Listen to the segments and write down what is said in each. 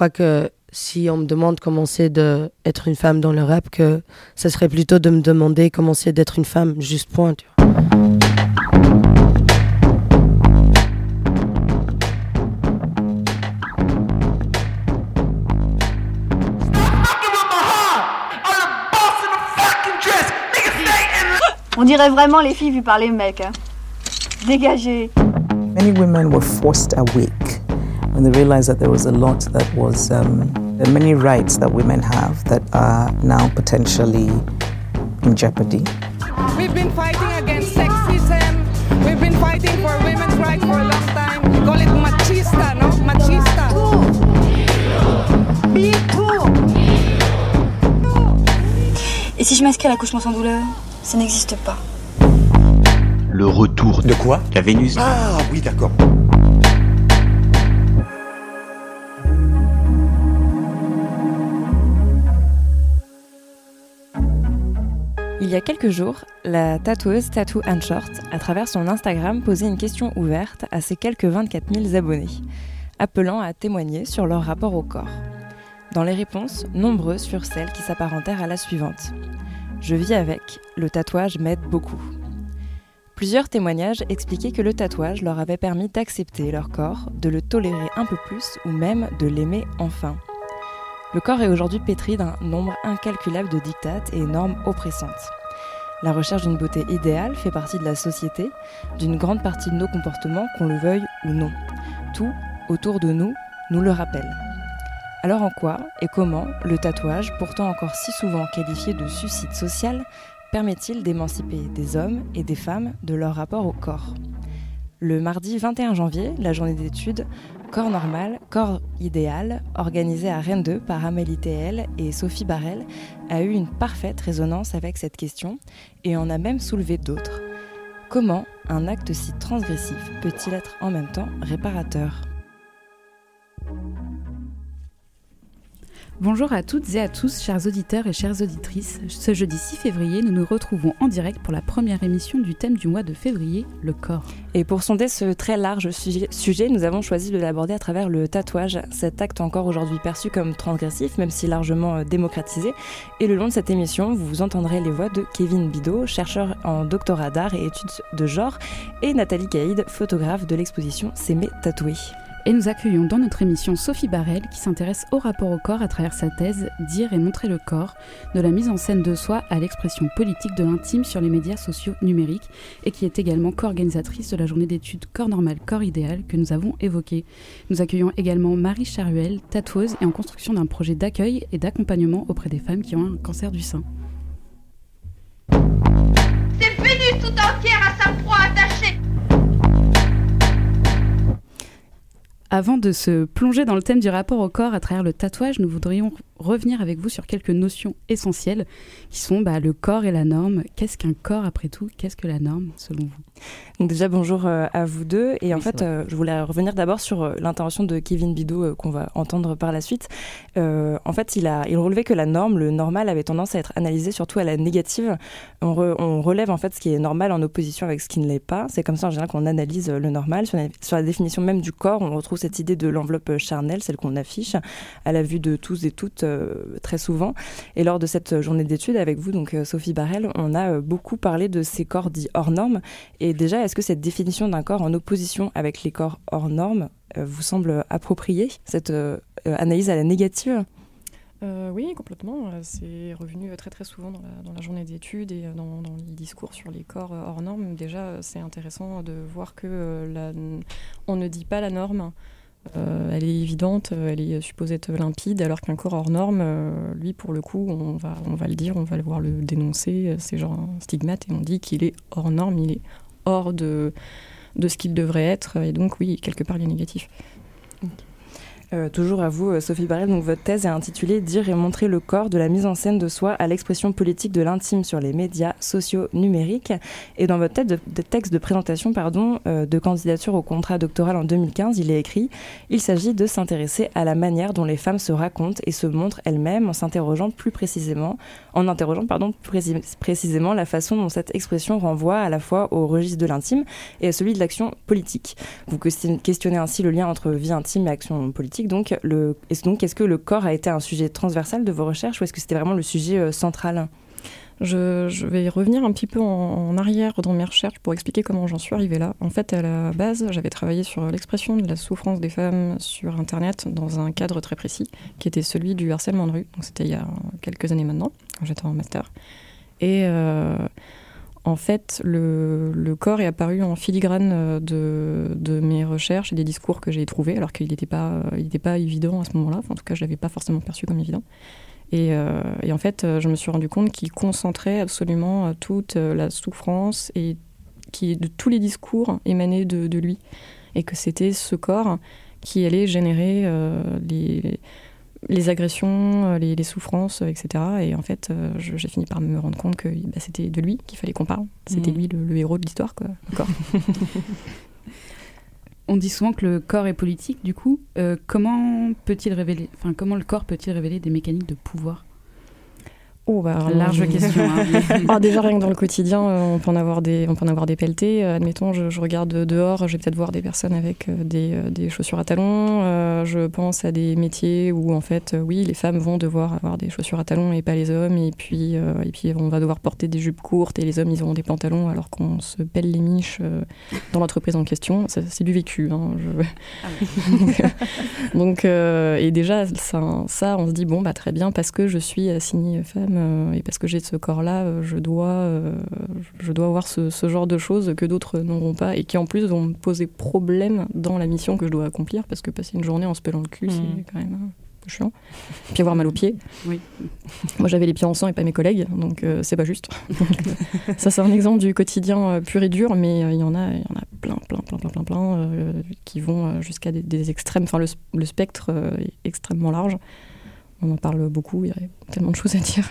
crois que si on me demande comment c'est d'être une femme dans le rap, que ça serait plutôt de me demander comment c'est d'être une femme, juste point. Tu vois. On dirait vraiment les filles vues par les mecs. Hein. Dégagez. Many women were forced awake when they realized that there was a lot that was, um, there are many rights that women have that are now potentially in jeopardy. We've been fighting against sexism. We've been fighting for women's rights for a long time. We call it machista, no? Machista. Me Et si je m'inscris à l'accouchement sans douleur Ça n'existe pas. Le retour de quoi La Vénus. Ah oui, d'accord. Il y a quelques jours, la tatoueuse Tattoo and Short, à travers son Instagram, posait une question ouverte à ses quelques 24 000 abonnés, appelant à témoigner sur leur rapport au corps. Dans les réponses, nombreuses furent celles qui s'apparentèrent à la suivante. Je vis avec, le tatouage m'aide beaucoup. Plusieurs témoignages expliquaient que le tatouage leur avait permis d'accepter leur corps, de le tolérer un peu plus ou même de l'aimer enfin. Le corps est aujourd'hui pétri d'un nombre incalculable de dictates et normes oppressantes. La recherche d'une beauté idéale fait partie de la société, d'une grande partie de nos comportements, qu'on le veuille ou non. Tout, autour de nous, nous le rappelle. Alors en quoi et comment le tatouage, pourtant encore si souvent qualifié de suicide social, permet-il d'émanciper des hommes et des femmes de leur rapport au corps? Le mardi 21 janvier, la journée d'études Corps normal, corps idéal, organisée à Rennes 2 par Amélie TL et Sophie Barrel, a eu une parfaite résonance avec cette question et en a même soulevé d'autres. Comment un acte si transgressif peut-il être en même temps réparateur? Bonjour à toutes et à tous, chers auditeurs et chères auditrices. Ce jeudi 6 février, nous nous retrouvons en direct pour la première émission du thème du mois de février, le corps. Et pour sonder ce très large sujet, nous avons choisi de l'aborder à travers le tatouage, cet acte encore aujourd'hui perçu comme transgressif, même si largement euh, démocratisé. Et le long de cette émission, vous entendrez les voix de Kevin Bidot, chercheur en doctorat d'art et études de genre, et Nathalie Caïd, photographe de l'exposition S'aimer tatoué. Et nous accueillons dans notre émission Sophie Barrel qui s'intéresse au rapport au corps à travers sa thèse Dire et montrer le corps, de la mise en scène de soi à l'expression politique de l'intime sur les médias sociaux numériques et qui est également co-organisatrice de la journée d'études Corps normal, corps idéal que nous avons évoquée. Nous accueillons également Marie Charuel, tatoueuse et en construction d'un projet d'accueil et d'accompagnement auprès des femmes qui ont un cancer du sein. C'est venu tout entière à sa proie Avant de se plonger dans le thème du rapport au corps à travers le tatouage, nous voudrions revenir avec vous sur quelques notions essentielles qui sont bah, le corps et la norme. Qu'est-ce qu'un corps après tout? Qu'est-ce que la norme selon vous? Donc déjà bonjour euh, à vous deux et en fait euh, je voulais revenir d'abord sur euh, l'intervention de Kevin Bidot qu'on va entendre par la suite. en fait il a il relevait que la norme, le normal avait tendance à être analysé surtout à la négative. On, on relève en fait ce qui est normal en opposition avec ce qui ne l'est pas. C'est comme ça en général qu'on analyse le normal. Sur la, sur la définition même du corps, on retrouve cette idée de l'enveloppe charnelle, celle qu'on affiche à la vue de tous et toutes euh, très souvent. Et lors de cette journée d'études avec vous, donc euh, Sophie Barrel, on a euh, beaucoup parlé de ces corps dits hors normes. Et déjà, est-ce que cette définition d'un corps en opposition avec les corps hors normes vous semble appropriée, cette analyse à la négative? Oui, complètement. C'est revenu très très souvent dans la, journée d'études et dans, les discours sur les corps hors normes. Déjà, c'est intéressant de voir que on ne dit pas la norme, euh, elle est évidente, euh, elle est supposée être limpide, alors qu'un corps hors norme, euh, lui, pour le coup, on va, le dire, on va le voir le dénoncer, c'est genre un stigmate, et on dit qu'il est hors norme, il est hors de, de ce qu'il devrait être, et donc oui, quelque part, il est négatif. Euh, toujours à vous, euh, Sophie Barrel. Votre thèse est intitulée Dire et montrer le corps de la mise en scène de soi à l'expression politique de l'intime sur les médias sociaux numériques. Et dans votre texte de présentation pardon, euh, de candidature au contrat doctoral en 2015, il est écrit Il s'agit de s'intéresser à la manière dont les femmes se racontent et se montrent elles-mêmes en s'interrogeant plus précisément, en interrogeant pardon, plus précisément la façon dont cette expression renvoie à la fois au registre de l'intime et à celui de l'action politique. Vous questionnez ainsi le lien entre vie intime et action politique donc, est-ce, donc, est-ce que le corps a été un sujet transversal de vos recherches ou est-ce que c'était vraiment le sujet euh, central? Je, je, vais revenir un petit peu en, en, arrière dans mes recherches pour expliquer comment j'en suis arrivée là. En fait, à la base, j'avais travaillé sur l'expression de la souffrance des femmes sur Internet dans un cadre très précis, qui était celui du harcèlement de rue. Donc c'était il y a quelques années maintenant, quand j'étais en master. Et euh, en fait, le, corps est apparu en filigrane de, de, mes recherches et des discours que j'ai trouvés, alors qu'il n'était pas, il pas évident à ce moment-là. En tout cas, je ne l'avais pas forcément perçu comme évident. Et, euh, en fait, je me suis rendu compte qu'il concentrait absolument toute la souffrance et qui, de tous les discours émanés de, lui. Et que c'était ce corps qui allait générer euh, les, les, agressions, les, les, souffrances, etc. Et en fait, euh, j'ai fini par me rendre compte que bah, c'était de lui qu'il fallait qu'on parle. C'était mmh. lui le, le, héros de l'histoire, quoi. on dit souvent que le corps est politique. Du coup, euh, comment peut-il révéler, enfin, comment le corps peut-il révéler des mécaniques de pouvoir? Oh, bah, large question. Hein. ah, déjà rien que dans le quotidien, euh, on peut en avoir des, on peut en avoir des pelletés. Euh, admettons, je, je, regarde dehors, je vais peut-être voir des personnes avec euh, des, euh, des, chaussures à talons. Euh, je pense à des métiers où en fait, euh, oui, les femmes vont devoir avoir des chaussures à talons et pas les hommes. Et puis, et puis on va devoir porter des jupes courtes et les hommes ils auront des pantalons alors qu'on se pèle les miches dans l'entreprise en question. C'est du vécu. Hein, je... ah oui. donc, et déjà ça, ça, on se dit bon bah très bien parce que je suis assignée femme euh, et parce que j'ai ce corps-là, euh, je dois, euh, je dois avoir ce, ce genre de choses que d'autres n'auront pas et qui en plus vont me poser problème dans la mission que je dois accomplir parce que passer une journée en se pelant le cul, mmh. c'est quand même un peu chiant. Puis avoir mal aux pieds. Oui. Moi j'avais les pieds en sang et pas mes collègues, donc euh, c'est pas juste. ça c'est un exemple du quotidien euh, pur et dur, mais il y en a, il y en a plein, plein, plein, plein, plein, plein qui vont jusqu'à des, des, extrêmes. Enfin le, le spectre est extrêmement large on en parle beaucoup, il y a tellement de choses à dire.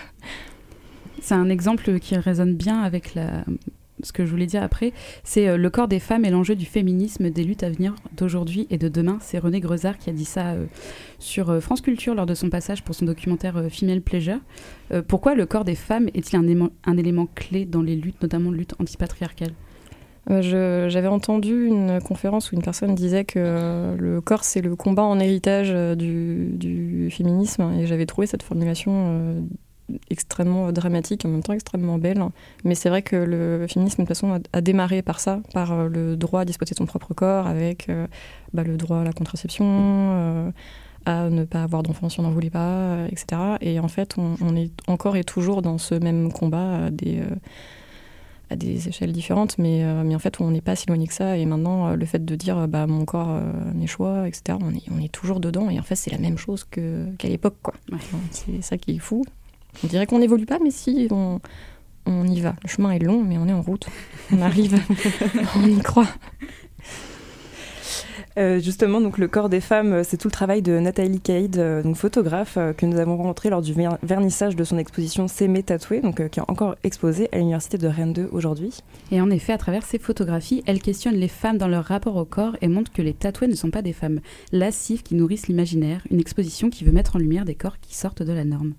C'est un exemple qui résonne bien avec ce que je voulais dire après. C'est euh, le corps des femmes et l'enjeu du féminisme des luttes à venir d'aujourd'hui et de demain. C'est René Grezard qui a dit ça euh, sur euh, France Culture lors de son passage pour son documentaire Female Pleasure. Pourquoi le corps des femmes est-il un, élément, un élément clé dans les luttes, notamment luttes antipatriarcales? euh, J'avais entendu une conférence où une personne disait que euh, le corps c'est le combat en héritage euh, du, du féminisme et j'avais trouvé cette formulation euh, extrêmement dramatique, en même temps extrêmement belle. Mais c'est vrai que le féminisme de toute façon a, démarré par ça, par euh, le droit à disposer de son propre corps, avec euh, bah, le droit à la contraception, euh, à ne pas avoir d'enfants si on n'en voulait pas, etc. Et en fait, on, est encore et toujours dans ce même combat des à des échelles différentes, mais, euh, mais en fait, on n'est pas si éloigné que ça. Et maintenant, euh, le fait de dire bah, mon corps, euh, mes choix, etc., on est, on est toujours dedans. Et en fait, c'est la même chose qu'à qu l'époque. quoi. Ouais. C'est ça qui est fou. On dirait qu'on n'évolue pas, mais si, on, on y va. Le chemin est long, mais on est en route. On arrive, on y croit. Euh, justement, donc le corps des femmes, euh, c'est tout le travail de Nathalie Caïd, euh, donc photographe, euh, que nous avons rencontré lors du vernissage de son exposition S'aimer tatoué, donc qui est encore exposée à l'université de Rennes 2 aujourd'hui. Et en effet, à travers ces photographies, elle questionne les femmes dans leur rapport au corps et montre que les tatoués ne sont pas des femmes lascives qui nourrissent l'imaginaire. Une exposition qui veut mettre en lumière des corps qui sortent de la norme.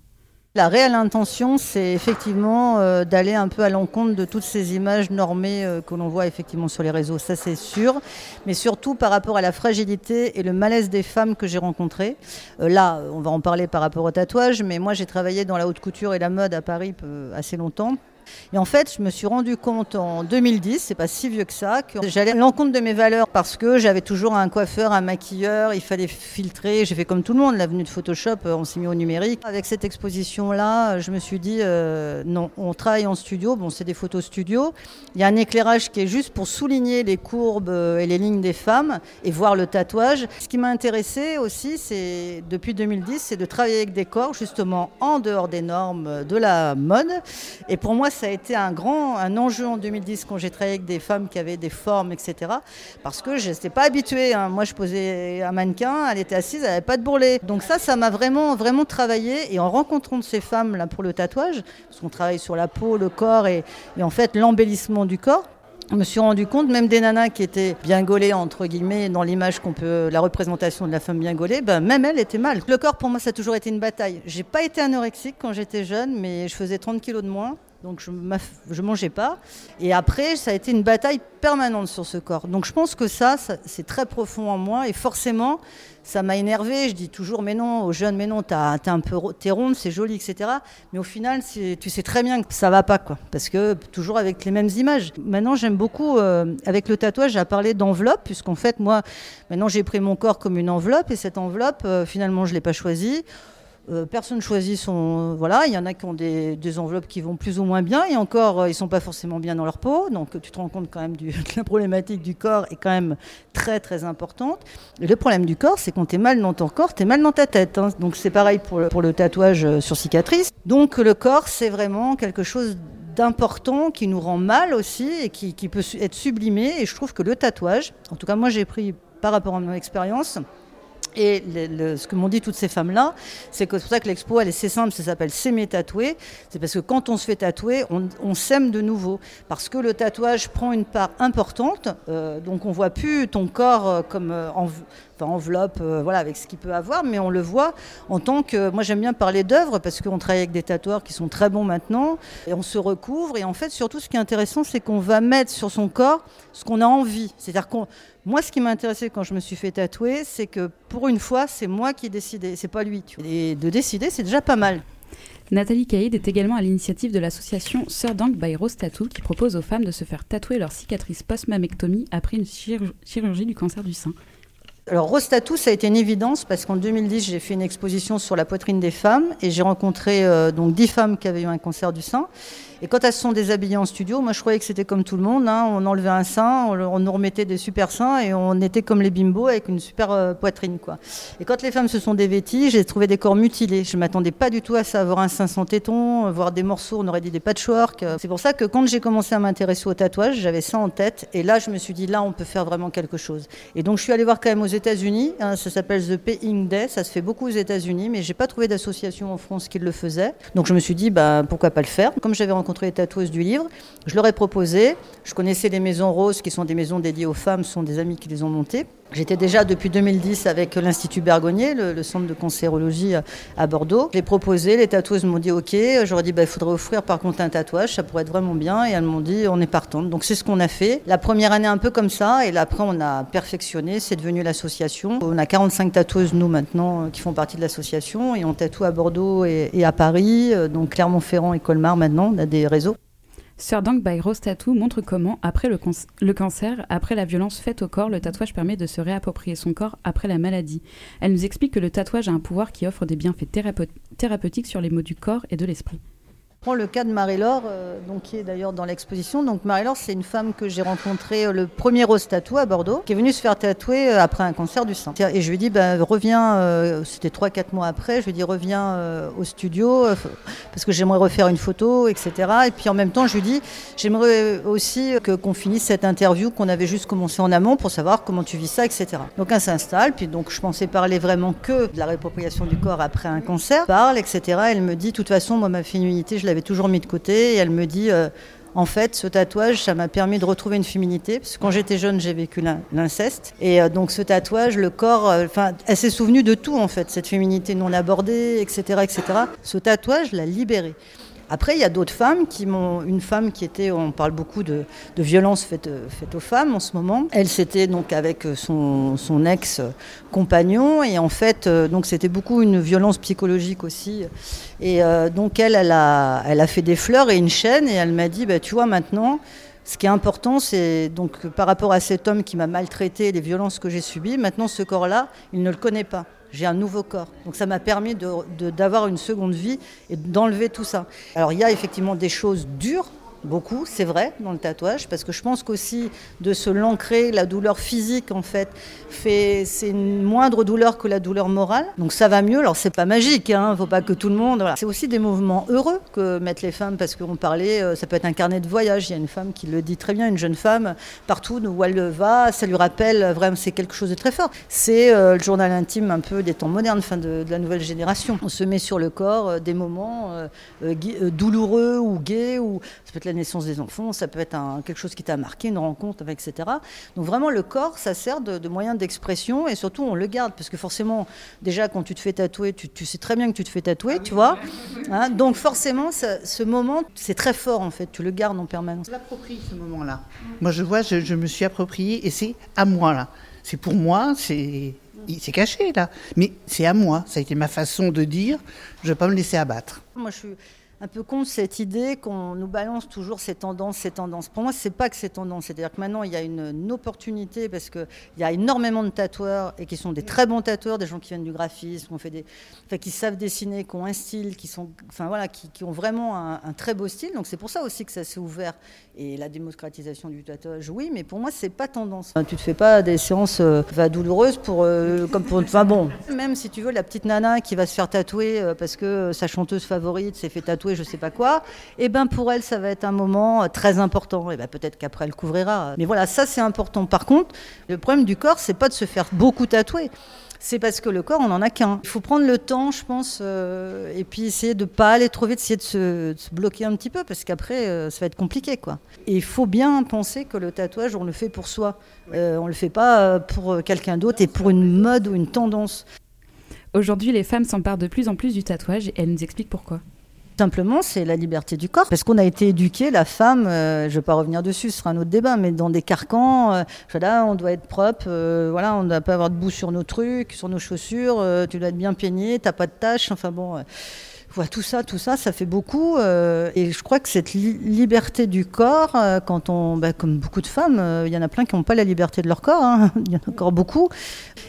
La réelle intention, c'est effectivement euh, d'aller un peu à l'encontre de toutes ces images normées euh, que l'on voit effectivement sur les réseaux, ça c'est sûr, mais surtout par rapport à la fragilité et le malaise des femmes que j'ai rencontrées. Euh, là, on va en parler par rapport au tatouage, mais moi j'ai travaillé dans la haute couture et la mode à Paris assez longtemps. Et en fait, je me suis rendu compte en 2010, c'est pas si vieux que ça, que j'allais à l'encontre de mes valeurs parce que j'avais toujours un coiffeur, un maquilleur, il fallait filtrer. J'ai fait comme tout le monde, l'avenue de Photoshop, on s'est mis au numérique. Avec cette exposition-là, je me suis dit, euh, non, on travaille en studio, bon, c'est des photos studio. Il y a un éclairage qui est juste pour souligner les courbes et les lignes des femmes et voir le tatouage. Ce qui m'a intéressé aussi, c'est depuis 2010, c'est de travailler avec des corps justement en dehors des normes de la mode. Et pour moi, ça a été un grand un enjeu en 2010 quand j'ai travaillé avec des femmes qui avaient des formes, etc. Parce que je n'étais pas habituée. Hein. Moi, je posais un mannequin, elle était assise, elle n'avait pas de bourrelet. Donc ça, ça m'a vraiment, vraiment travaillé. Et en rencontrant ces femmes là pour le tatouage, parce qu'on travaille sur la peau, le corps et en fait l'embellissement du corps, je me suis rendu compte, même des nanas qui étaient bien gaulées, entre guillemets, dans l'image qu'on peut, la représentation de la femme bien gaulée, ben, même elle était mal. Le corps, pour moi, ça a toujours été une bataille. J'ai pas été anorexique quand j'étais jeune, mais je faisais 30 kilos de moins. Donc je ne mangeais pas. Et après, ça a été une bataille permanente sur ce corps. Donc je pense que ça, ça c'est très profond en moi. Et forcément, ça m'a énervé. Je dis toujours, mais non, aux jeunes, mais non, t'es un peu, t'es ronde, c'est joli, etc. Mais au final, tu sais très bien que ça va pas, quoi. Parce que toujours avec les mêmes images. Maintenant, j'aime beaucoup, euh, avec le tatouage, j'ai parlé d'enveloppe, puisqu'en fait, moi, maintenant, j'ai pris mon corps comme une enveloppe, et cette enveloppe, euh, finalement, je l'ai pas choisie. Euh, personne choisit son. Voilà, il y en a qui ont des, enveloppes qui vont plus ou moins bien, et encore, euh, ils sont pas forcément bien dans leur peau. Donc, tu te rends compte quand même du, que la problématique du corps est quand même très très importante. Le problème du corps, c'est quand tu es mal dans ton corps, tu es mal dans ta tête. Hein. Donc, c'est pareil pour le, pour le tatouage euh, sur cicatrice. Donc, le corps, c'est vraiment quelque chose d'important qui nous rend mal aussi et qui, qui peut être sublimé. Et je trouve que le tatouage, en tout cas, moi, j'ai pris par rapport à mon expérience, et ce que m'ont dit toutes ces femmes-là, c'est que c'est pour ça que l'expo, elle est assez simple, ça s'appelle S'aimer tatouer. C'est parce que quand on se fait tatouer, on, s'aime de nouveau. Parce que le tatouage prend une part importante, euh, donc on voit plus ton corps euh, comme euh, en, enveloppe, voilà, avec ce qu'il peut avoir, mais on le voit en tant que. Moi, j'aime bien parler d'œuvre parce qu'on travaille avec des tatoueurs qui sont très bons maintenant, et on se recouvre. Et en fait, surtout, ce qui est intéressant, c'est qu'on va mettre sur son corps ce qu'on a envie. C'est-à-dire qu'on moi, ce qui m'a intéressé quand je me suis fait tatouer, c'est que pour une fois, c'est moi qui ai décidé, c'est pas lui. Et de décider, c'est déjà pas mal. Nathalie Caïd est également à l'initiative de l'association Sœur Dank by Rose Tattoo qui propose aux femmes de se faire tatouer leur cicatrice post-mammectomie après une chirurgie du cancer du sein. Alors Rose Tattoo, ça a été une évidence parce qu'en 2010, j'ai fait une exposition sur la poitrine des femmes et j'ai rencontré euh, donc 10 femmes qui avaient eu un cancer du sein. Et quand elles se sont déshabillées en studio, moi je croyais que c'était comme tout le monde. Hein. On enlevait un sein, on, nous remettait des super seins et on était comme les bimbos avec une super euh, poitrine. Quoi. Et quand les femmes se sont dévêties, j'ai trouvé des corps mutilés. Je ne m'attendais pas du tout à ça, avoir un sein sans téton, voir des morceaux, on aurait dit des patchwork. C'est pour ça que quand j'ai commencé à m'intéresser au tatouage, j'avais ça en tête. Et là, je me suis dit, là, on peut faire vraiment quelque chose. Et donc je suis allée voir quand même aux États-Unis. Hein, ça s'appelle The Paying Day. Ça se fait beaucoup aux États-Unis, mais j'ai pas trouvé d'association en France qui le faisait. Donc je me suis dit, bah, pourquoi pas le faire Comme j'avais les tatoueuses du livre. Je leur ai proposé. Je connaissais les maisons roses, qui sont des maisons dédiées aux femmes, ce sont des amis qui les ont montées. J'étais déjà depuis 2010 avec l'Institut Bergonnier, le, centre de cancérologie à Bordeaux. Je l'ai proposé, les tatoueuses m'ont dit OK. J'aurais dit bah, il faudrait offrir par contre un tatouage, ça pourrait être vraiment bien. Et elles m'ont dit on est partante. Donc c'est ce qu'on a fait. La première année un peu comme ça, et après on a perfectionné, c'est devenu l'association. On a 45 tatoueuses nous maintenant qui font partie de l'association et on tatoue à Bordeaux et, et à Paris, euh, donc Clermont-Ferrand et Colmar maintenant, on a des réseaux. Sir Dank by Rose Tattoo montre comment, après le, le, cancer, après la violence faite au corps, le tatouage permet de se réapproprier son corps après la maladie. Elle nous explique que le tatouage a un pouvoir qui offre des bienfaits thérapeutiques sur les maux du corps et de l'esprit prends le cas de Marie-Laure, euh, donc, qui est d'ailleurs dans l'exposition. Donc Marie-Laure, c'est une femme que j'ai rencontrée euh, le premier rose tatou à Bordeaux, qui est venue se faire tatouer euh, après un cancer du sein. Et je lui dis, ben, reviens, c'était 3-4 mois après, je lui dis, reviens au studio, parce que j'aimerais refaire une photo, etc. Et puis en même temps, je lui dis, j'aimerais aussi que, qu'on finisse cette interview qu'on avait juste commencé en amont pour savoir comment tu vis ça, etc. Donc elle s'installe, puis donc je pensais parler vraiment que de la réappropriation du corps après un cancer, parle, etc. Elle me dit, de toute façon, moi, ma féminité, je l'avais toujours mis de côté. Et elle me dit, euh, en fait, ce tatouage, ça m'a permis de retrouver une féminité. Parce que quand j'étais jeune, j'ai vécu l'inceste. Et euh, donc ce tatouage, le corps, euh, enfin, elle s'est souvenue de tout, en fait, cette féminité non abordée, etc., etc. Ce tatouage l'a libérée. Après, il y a d'autres femmes qui m'ont. Une femme qui était. On parle beaucoup de, de violences faites, aux femmes en ce moment. Elle, c'était donc avec son, son ex-compagnon. Et en fait, euh, donc c'était beaucoup une violence psychologique aussi. Et euh, donc, elle, elle a, elle a fait des fleurs et une chaîne. Et elle m'a dit bah, Tu vois, maintenant. Ce qui est important, c'est donc par rapport à cet homme qui m'a maltraité, les violences que j'ai subies, maintenant ce corps-là, il ne le connaît pas j'ai un nouveau corps. Donc ça m'a permis d'avoir une seconde vie et d'enlever tout ça. Alors il y a effectivement des choses dures beaucoup, c'est vrai, dans le tatouage, parce que je pense qu'aussi de se l'ancrer, la douleur physique en fait, fait c'est une moindre douleur que la douleur morale. Donc ça va mieux. Alors c'est pas magique, hein, faut pas que tout le monde. Voilà. C'est aussi des mouvements heureux que mettent les femmes, parce qu'on parlait, euh, ça peut être un carnet de voyage. Il y a une femme qui le dit très bien, une jeune femme, partout où elle va, ça lui rappelle vraiment, c'est quelque chose de très fort. C'est euh, le journal intime un peu des temps modernes, fin de, la nouvelle génération. On se met sur le corps euh, des moments douloureux ou gays, ou ça peut être la naissance des enfants, ça peut être quelque chose qui t'a marqué, une rencontre, etc. Donc vraiment, le corps, ça sert de, moyen d'expression et surtout, on le garde parce que forcément, déjà, quand tu te fais tatouer, tu, sais très bien que tu te fais tatouer, ah tu vois. Hein, donc forcément, ce moment, c'est très fort en fait, tu le gardes en permanence. Je l'approprie ce moment-là. Moi, je vois, je, je me suis approprié et c'est à moi là. C'est pour moi, c'est il s'est caché là. Mais c'est à moi, ça a été ma façon de dire, je ne vais pas me laisser abattre. Moi, je suis un peu contre cette idée qu'on nous balance toujours ces tendances, ces tendances. Pour moi, c'est pas que ces tendances. C'est-à-dire que maintenant, il y a une, opportunité parce qu'il y a énormément de tatoueurs et qui sont des très bons tatoueurs, des gens qui viennent du graphisme, qui, savent dessiner, qui ont un style, qui, ont vraiment un, un, très beau style. Donc c'est pour ça aussi que ça s'est ouvert. Et la démocratisation du tatouage, oui, mais pour moi, c'est pas tendance. Tu te fais pas des séances euh, douloureuses pour, euh, comme pour. Enfin bon, même si tu veux, la petite nana qui va se faire tatouer euh, parce que sa chanteuse favorite s'est fait tatouer je sais pas quoi, et eh ben pour elle ça va être un moment euh, très important. Et eh ben peut-être qu'après elle couvrira. Mais voilà, ça c'est important. Par contre, le problème du corps, c'est pas de se faire beaucoup tatouer. C'est parce que le corps, on n'en a qu'un. Il faut prendre le temps, je pense, euh, et puis essayer de ne pas aller trop vite, essayer de se, de se, bloquer un petit peu, parce qu'après, euh, ça va être compliqué. Quoi. Et il faut bien penser que le tatouage, on le fait pour soi. Euh, on ne le fait pas pour quelqu'un d'autre et pour une mode ou une tendance. Aujourd'hui, les femmes s'emparent de plus en plus du tatouage et elles nous expliquent pourquoi. Simplement, c'est la liberté du corps. Parce qu'on a été éduqué, la femme, euh, je ne vais pas revenir dessus, ce sera un autre débat, mais dans des carcans, euh, on doit être propre, euh, voilà, on ne doit pas avoir de boue sur nos trucs, sur nos chaussures, tu dois être bien peigné, tu n'as pas de taches, enfin bon. Voilà, tout ça, tout ça, ça fait beaucoup. Euh, et je crois que cette li liberté du corps, euh, quand on, bah, comme beaucoup de femmes, il euh, y en a plein qui n'ont pas la liberté de leur corps. Hein, il y en a encore beaucoup.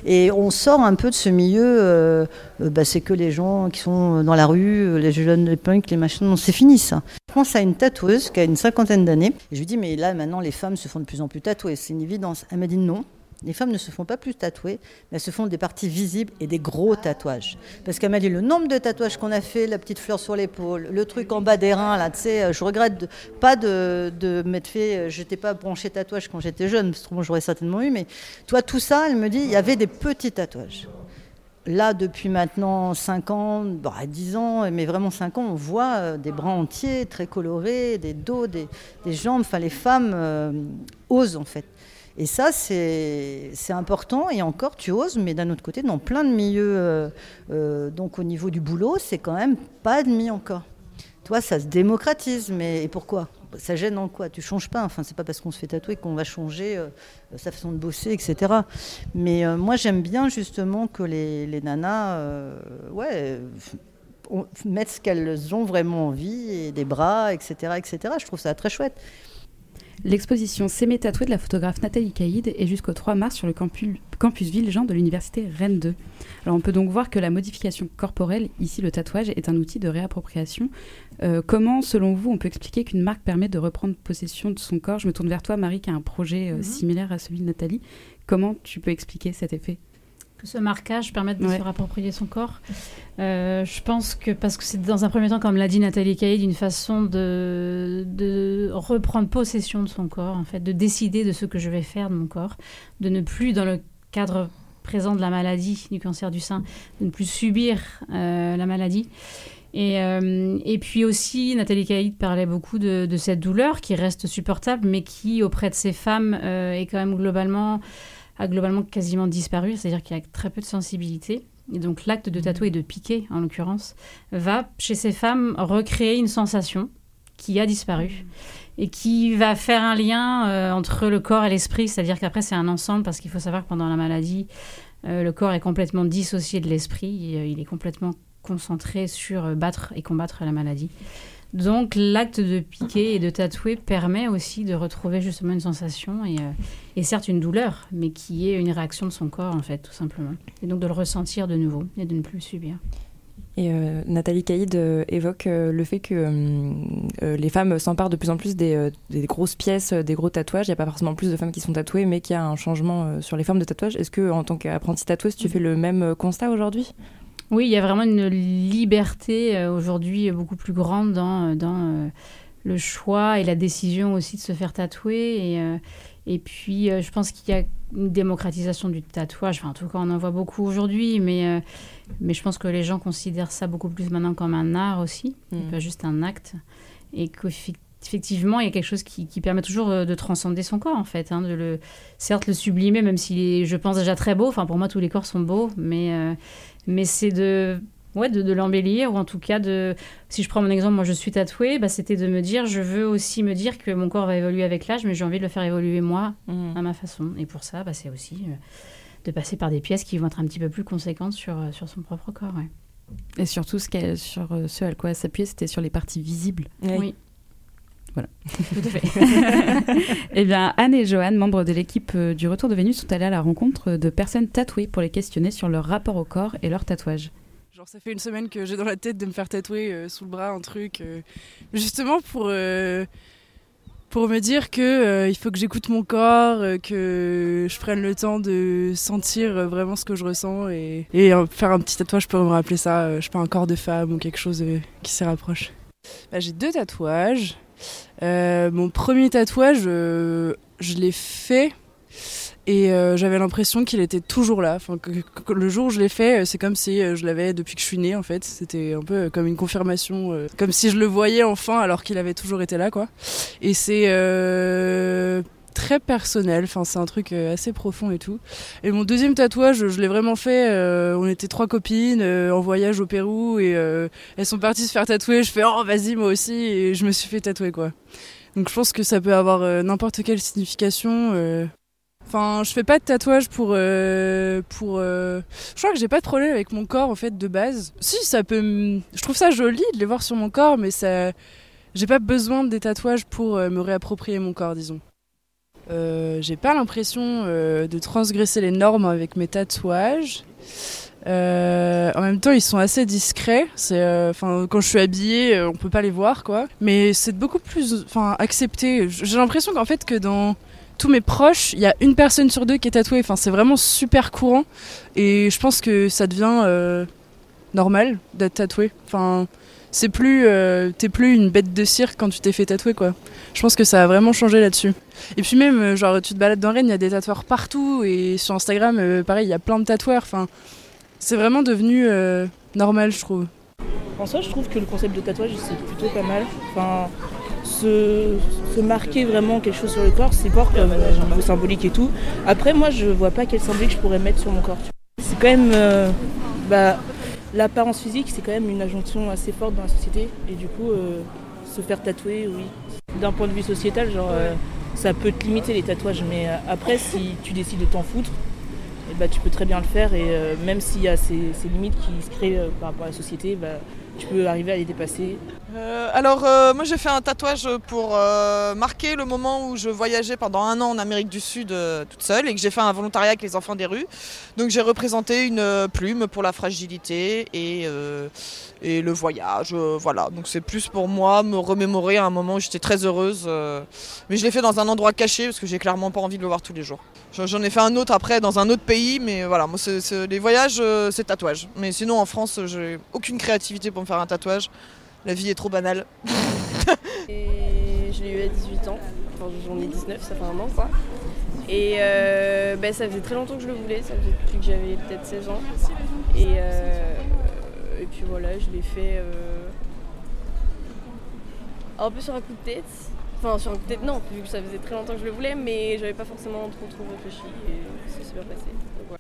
Et on sort un peu de ce milieu. Bah, c'est que les gens qui sont dans la rue, les jeunes, les punks, les machins. Non, c'est fini ça. Je pense à une tatoueuse qui a une cinquantaine d'années. Je lui dis, mais là, maintenant, les femmes se font de plus en plus tatouer. C'est une évidence. Elle m'a dit non. Les femmes ne se font pas plus tatouer, mais elles se font des parties visibles et des gros tatouages. Parce qu'elle m'a dit le nombre de tatouages qu'on a fait, la petite fleur sur l'épaule, le truc en bas des reins, là, tu sais, je regrette pas de, m'être fait, je n'étais pas branché tatouage quand j'étais jeune, parce que j'aurais certainement eu, mais toi, tout ça, elle me dit, il y avait des petits tatouages. Là, depuis maintenant 5 ans, bah, 10 ans, mais vraiment 5 ans, on voit des bras entiers, très colorés, des dos, des, des jambes. Enfin, les femmes euh, osent en fait. Et ça, c'est important. Et encore, tu oses, mais d'un autre côté, dans plein de milieux, euh, euh, donc au niveau du boulot, c'est quand même pas admis encore. Toi, ça se démocratise, mais et pourquoi? Ça gêne en quoi? Tu changes pas. Enfin, c'est pas parce qu'on se fait tatouer qu'on va changer euh, sa façon de bosser, etc. Mais moi, j'aime bien justement que les, nanas, ouais mettre ce qu'elles ont vraiment envie, des bras, etc., etc. Je trouve ça très chouette. L'exposition S'aimer tatoué de la photographe Nathalie Caïd est jusqu'au 3 mars sur le campus, campus Ville-Jean de l'université Rennes 2. Alors on peut donc voir que la modification corporelle, ici le tatouage, est un outil de réappropriation. Euh, comment, selon vous, on peut expliquer qu'une marque permet de reprendre possession de son corps? Je me tourne vers toi, Marie, qui a un projet euh, -hmm. similaire à celui de Nathalie. Comment tu peux expliquer cet effet? Que ce marquage permette de ouais. se rapproprier son corps. Euh, je pense que parce que c'est dans un premier temps, comme l'a dit Nathalie Caïd, une façon de, de, reprendre possession de son corps, en fait, de décider de ce que je vais faire de mon corps, de ne plus dans le cadre présent de la maladie du cancer du sein, de ne plus subir euh, la maladie. Et, euh, et, puis aussi, Nathalie Caïd parlait beaucoup de, de, cette douleur qui reste supportable, mais qui, auprès de ces femmes, est quand même globalement a globalement quasiment disparu, c'est-à-dire qu'il y a très peu de sensibilité. Et donc l'acte de tatouer et de piquer, en l'occurrence, va chez ces femmes recréer une sensation qui a disparu et qui va faire un lien euh, entre le corps et l'esprit, c'est-à-dire qu'après c'est un ensemble parce qu'il faut savoir que pendant la maladie, euh, le corps est complètement dissocié de l'esprit, euh, il est complètement concentré sur battre et combattre la maladie. Donc l'acte de piquer et de tatouer permet aussi de retrouver justement une sensation et, euh, et, certes une douleur, mais qui est une réaction de son corps en fait tout simplement. Et donc de le ressentir de nouveau et de ne plus le subir. Et euh, Nathalie Caïd euh, évoque euh, le fait que euh, les femmes s'emparent de plus en plus des, des, grosses pièces, des gros tatouages. Il n'y a pas forcément plus de femmes qui sont tatouées, mais qu'il y a un changement sur les formes de tatouage. Est-ce que, en tant qu'apprentie tatoueuse, tu fais le même constat aujourd'hui? Oui, il y a vraiment une liberté euh, aujourd'hui beaucoup plus grande dans, dans euh, le choix et la décision aussi de se faire tatouer. Et, euh, et puis, je pense qu'il y a une démocratisation du tatouage. Enfin, en tout cas, on en voit beaucoup aujourd'hui, mais, mais je pense que les gens considèrent ça beaucoup plus maintenant comme un art aussi, mmh. pas juste un acte. Et qu'effectivement, il y a quelque chose qui, qui, permet toujours de transcender son corps, en fait. Hein, de le, certes, le sublimer, même s'il est, je pense, déjà très beau. Enfin, pour moi, tous les corps sont beaux, mais mais c'est de ouais, de, de l'embellir, ou en tout cas de... Si je prends mon exemple, moi je suis tatouée, bah, c'était de me dire, je veux aussi me dire que mon corps va évoluer avec l'âge, mais j'ai envie de le faire évoluer moi, mmh. à ma façon. Et pour ça, bah, c'est aussi euh, de passer par des pièces qui vont être un petit peu plus conséquentes sur, sur son propre corps. Ouais. Et surtout, ce, qu'elle, sur ce à quoi elle s'appuyait, c'était sur les parties visibles. Oui. Voilà. Tout à fait. eh bien, Anne et Johan, membres de l'équipe du Retour de Vénus, sont allés à la rencontre de personnes tatouées pour les questionner sur leur rapport au corps et leur tatouage. Genre, ça fait une semaine que j'ai dans la tête de me faire tatouer sous le bras un truc, justement pour pour me dire que euh, il faut que j'écoute mon corps, euh, que je prenne le temps de sentir euh, vraiment ce que je ressens et, et faire un petit tatouage pour me rappeler ça, je sais pas un corps de femme ou quelque chose qui s'y rapproche. Bah, j'ai deux tatouages. Mon premier tatouage, je l'ai fait et euh, j'avais l'impression qu'il était toujours là. Enfin, que, le jour où je l'ai fait, euh, c'est comme si euh, je l'avais depuis que je suis née, en fait. C'était un peu comme une confirmation, comme si je le voyais enfin alors qu'il avait toujours été là, quoi. Et c'est très personnel. Enfin, c'est un truc assez profond et tout. Et mon deuxième tatouage, je l'ai vraiment fait. on était trois copines en voyage au Pérou et elles sont parties se faire tatouer. Je fais oh vas-y moi aussi et je me suis fait tatouer quoi. Donc je pense que ça peut avoir n'importe quelle signification. Enfin, je fais pas de tatouage pour euh, pour. Euh, je crois que j'ai pas de problème avec mon corps en fait de base. Si ça peut, je trouve ça joli de les voir sur mon corps, mais ça, j'ai pas besoin des tatouages pour euh, me réapproprier mon corps, disons. J'ai pas l'impression de transgresser les normes avec mes tatouages. en même temps, ils sont assez discrets. Enfin, quand je suis habillée, on peut pas les voir, quoi. Mais c'est beaucoup plus, enfin, accepté. J'ai l'impression qu'en fait que dans tous mes proches, il y a une personne sur deux qui est tatouée. Enfin, c'est vraiment super courant. Et je pense que ça devient euh, normal d'être tatoué. Enfin, c'est plus, euh, t'es plus une bête de cirque quand tu t'es fait tatouer, quoi. Je pense que ça a vraiment changé là-dessus. Et puis même, euh, genre, tu te balades dans Rennes, il y a des tatoueurs partout. Et sur Instagram, pareil, il y a plein de tatoueurs. Enfin, c'est vraiment devenu normal, je trouve. En soi, je trouve que le concept de tatouage, c'est plutôt pas mal. Enfin, se, marquer vraiment quelque chose sur le corps, c'est fort comme un symbolique et tout. Après, moi, je vois pas quel symbolique je pourrais mettre sur mon corps. C'est quand même. Euh, bah, L'apparence physique, c'est quand même une injonction assez forte dans la société. Et du coup, euh, se faire tatouer, oui. D'un point de vue sociétal, euh, ça peut te limiter les tatouages. Mais après, si tu décides de t'en foutre, eh bah, tu peux très bien le faire. Et même s'il y a ces, limites qui se créent par rapport à la société, bah, tu peux arriver à les dépasser. Euh, alors euh, moi j'ai fait un tatouage pour euh, marquer le moment où je voyageais pendant un an en Amérique du Sud toute seule et que j'ai fait un volontariat avec les enfants des rues. Donc j'ai représenté une plume pour la fragilité et, le voyage. voilà, donc c'est plus pour moi me remémorer à un moment où j'étais très heureuse. mais je l'ai fait dans un endroit caché parce que j'ai clairement pas envie de le voir tous les jours. J'en ai fait un autre après dans un autre pays, mais voilà, moi les voyages c'est tatouage. Mais sinon en France j'ai aucune créativité pour me faire un tatouage. La vie est trop banale. je l'ai eu à 18 ans. Enfin, j'en ai 19, ça fait un an quoi. Et euh, ben, ça faisait très longtemps que je le voulais, ça faisait depuis que j'avais peut-être 16 ans. Et, euh, et puis voilà, je l'ai fait euh, un peu sur un coup de tête. Enfin, sur un coup de non, vu que ça faisait très longtemps que je le voulais, mais j'avais pas forcément trop trop réfléchi et ça s'est passé.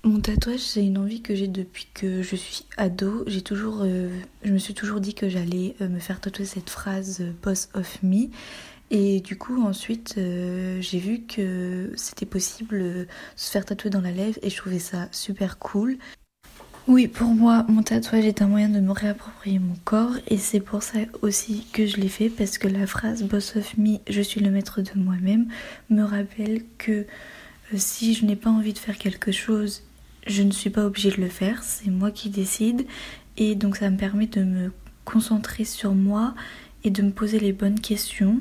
Mon tatouage, c'est une envie que j'ai depuis que je suis ado. J'ai toujours, euh, je me suis toujours dit que j'allais euh, me faire tatouer cette phrase euh, "Boss of me". Et du coup, ensuite, j'ai vu que c'était possible de se faire tatouer dans la lèvre et je trouvais ça super cool. Oui, pour moi, mon tatouage est un moyen de me réapproprier mon corps et c'est pour ça aussi que je l'ai fait parce que la phrase Boss of me, je suis le maître de moi-même, me rappelle que si je n'ai pas envie de faire quelque chose, je ne suis pas obligée de le faire, c'est moi qui décide. Et donc ça me permet de me concentrer sur moi et de me poser les bonnes questions.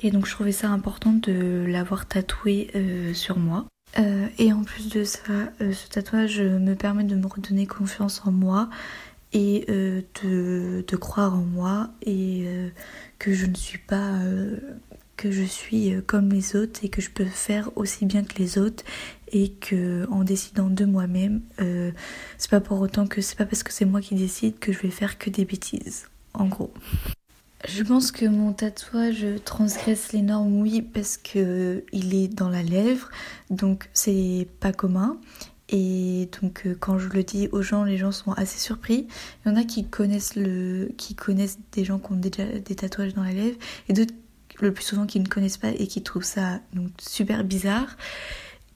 Et donc je trouvais ça important de l'avoir tatoué euh, sur moi. Euh, et en plus de ça, euh, ce tatouage me permet de me redonner confiance en moi et de, de, croire en moi et que je ne suis pas que je suis euh, comme les autres et que je peux faire aussi bien que les autres et que en décidant de moi-même, euh, c'est pas pour autant que c'est pas parce que c'est moi qui décide que je vais faire que des bêtises. En gros. Je pense que mon tatouage transgresse les normes, oui, parce que il est dans la lèvre, donc c'est pas commun. Et donc euh, quand je le dis aux gens, les gens sont assez surpris. Il y en a qui connaissent le, qui connaissent des gens qui ont déjà des tatouages dans la lèvre, et d'autres le plus souvent qui ne connaissent pas et qui trouvent ça super bizarre.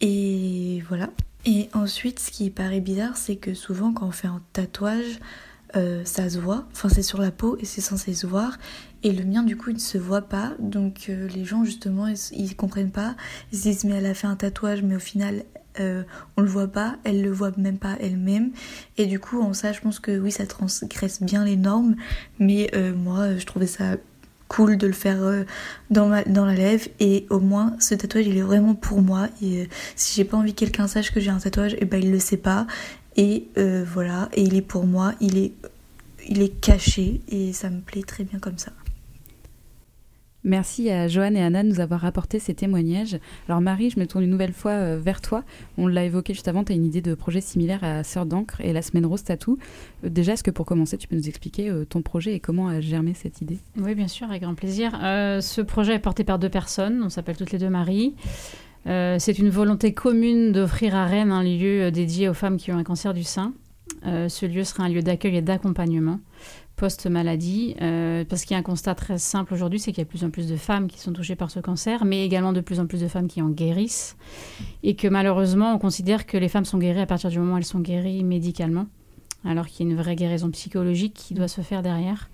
Et voilà. Et ensuite, ce qui paraît bizarre, c'est que souvent quand on fait un tatouage, euh, ça se voit. Enfin, c'est sur la peau et c'est censé se voir. Et le mien, du coup, il ne se voit pas. Donc, euh, les gens, justement, ils, ils, comprennent pas. Ils se disent, mais elle a fait un tatouage, mais au final, euh, on le voit pas. Elle le voit même pas elle-même. Et du coup, en ça, je pense que oui, ça transgresse bien les normes. Mais euh, moi, je trouvais ça cool de le faire dans, ma, dans la lèvre et au moins ce tatouage il est vraiment pour moi et si j'ai pas envie que quelqu'un sache que j'ai un tatouage et eh ben il le sait pas et euh, voilà, et il est pour moi, il est, il est caché et ça me plaît très bien comme ça. Merci à Joanne et Anna de nous avoir rapporté ces témoignages. Alors Marie, je me tourne une nouvelle fois euh, vers toi. On l'a évoqué juste avant, tu as une idée de projet similaire à Sœur d'encre et la Semaine Rose Tattoo. Euh, déjà, est-ce que pour commencer, tu peux nous expliquer ton projet et comment a germé cette idée? Oui, bien sûr, avec grand plaisir. ce projet est porté par deux personnes, on s'appelle toutes les deux Marie. Euh, c'est une volonté commune d'offrir à Rennes un lieu euh, dédié aux femmes qui ont un cancer du sein. Euh, ce lieu sera un lieu d'accueil et d'accompagnement post-maladie, parce qu'il y a un constat très simple aujourd'hui, c'est qu'il y a de plus en plus de femmes qui sont touchées par ce cancer, mais également de plus en plus de femmes qui en guérissent, et que malheureusement, on considère que les femmes sont guéries à partir du moment où elles sont guéries médicalement, alors qu'il y a une vraie guérison psychologique qui doit se faire derrière.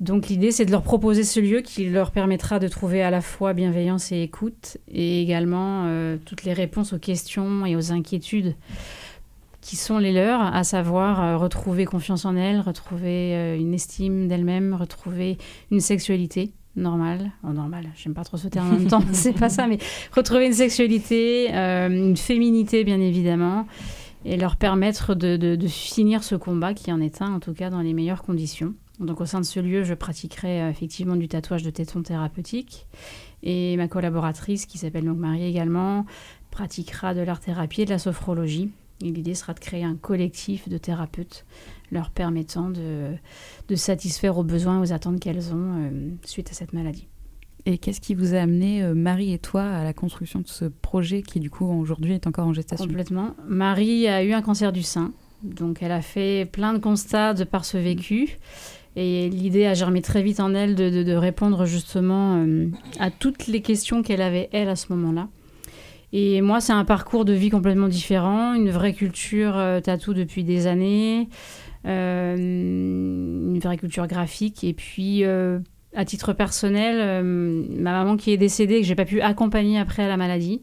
Donc l'idée, c'est de leur proposer ce lieu qui leur permettra de trouver à la fois bienveillance et écoute, et également euh, toutes les réponses aux questions et aux inquiétudes qui sont les leurs, à savoir euh, retrouver confiance en elles, retrouver euh, une estime d'elles-mêmes, retrouver une sexualité normale, oh, normale, j'aime pas trop ce terme en même temps, c'est pas ça, mais retrouver une sexualité, une féminité bien évidemment, et leur permettre de finir ce combat qui en est un, en tout cas dans les meilleures conditions. Donc au sein de ce lieu, je pratiquerai euh, effectivement du tatouage de téton thérapeutique. Et ma collaboratrice, qui s'appelle donc Marie également, pratiquera de l'art-thérapie et de la sophrologie. Et l'idée sera de créer un collectif de thérapeutes leur permettant de, de satisfaire aux besoins, aux attentes qu'elles ont euh, suite à cette maladie. Et qu'est-ce qui vous a amené, euh, Marie et toi, à la construction de ce projet qui, du coup, aujourd'hui est encore en gestation? Complètement. Marie a eu un cancer du sein. Donc, elle a fait plein de constats de par ce vécu. Et l'idée a germé très vite en elle de, répondre justement euh, à toutes les questions qu'elle avait, elle, à ce moment-là. Et moi, c'est un parcours de vie complètement différent, une vraie culture euh, tatou depuis des années, euh, une vraie culture graphique. Et puis, à titre personnel, ma maman qui est décédée, que j'ai pas pu accompagner après la maladie,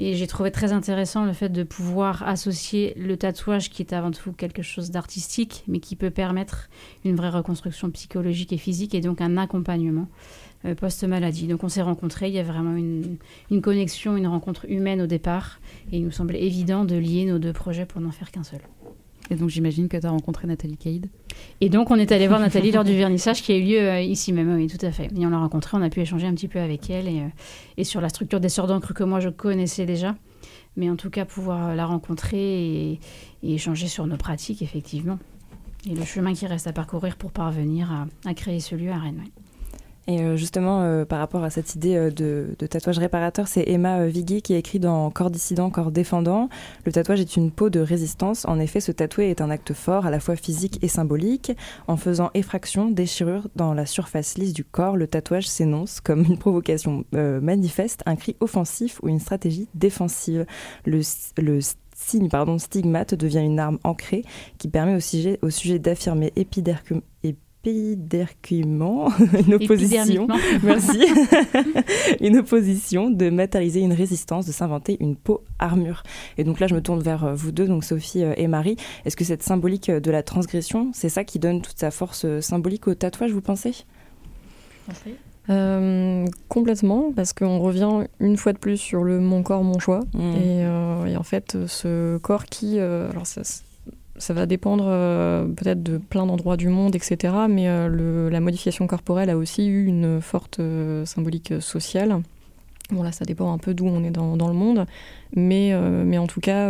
et j'ai trouvé très intéressant le fait de pouvoir associer le tatouage, qui est avant tout quelque chose d'artistique, mais qui peut permettre une vraie reconstruction psychologique et physique, et donc un accompagnement euh, post-maladie. Donc on s'est rencontrés, il y a vraiment une, une, connexion, une rencontre humaine au départ, et il nous semblait évident de lier nos deux projets pour n'en faire qu'un seul. Et donc j'imagine que tu as rencontré Nathalie Caïd. Et donc on est allé voir Nathalie lors du vernissage qui a eu lieu euh, ici même, oui, tout à fait. Et on l'a rencontrée, on a pu échanger un petit peu avec elle et, euh, et sur la structure des sœurs d'encre que moi je connaissais déjà. Mais en tout cas, pouvoir euh, la rencontrer et, échanger sur nos pratiques, effectivement. Et le chemin qui reste à parcourir pour parvenir à, à créer ce lieu à Rennes. Et euh, justement, euh, par rapport à cette idée euh, de, tatouage réparateur, c'est Emma Viguier qui écrit dans Corps dissident, corps défendant. Le tatouage est une peau de résistance. En effet, se tatouer est un acte fort, à la fois physique et symbolique. En faisant effraction, déchirure dans la surface lisse du corps, le tatouage s'énonce comme une provocation manifeste, un cri offensif ou une stratégie défensive. Le, signe pardon, stigmate devient une arme ancrée qui permet au sujet, au sujet d'affirmer épidermiquement épidermiquement une opposition, merci, une opposition de matérialiser une résistance, de s'inventer une peau armure. Et donc là, je me tourne vers euh, vous deux, donc Sophie euh, et Marie. Est-ce que cette symbolique de la transgression, c'est ça qui donne toute sa force euh, symbolique au tatouage, vous pensez? Complètement, parce qu'on revient une fois de plus sur le mon corps, mon choix. Mmh. Et, en fait, ce corps qui, alors ça, ça va dépendre euh, peut-être de plein d'endroits du monde, etc. Mais euh, la modification corporelle a aussi eu une forte euh, symbolique sociale. Bon là, ça dépend un peu d'où on est dans, le monde, mais, en tout cas,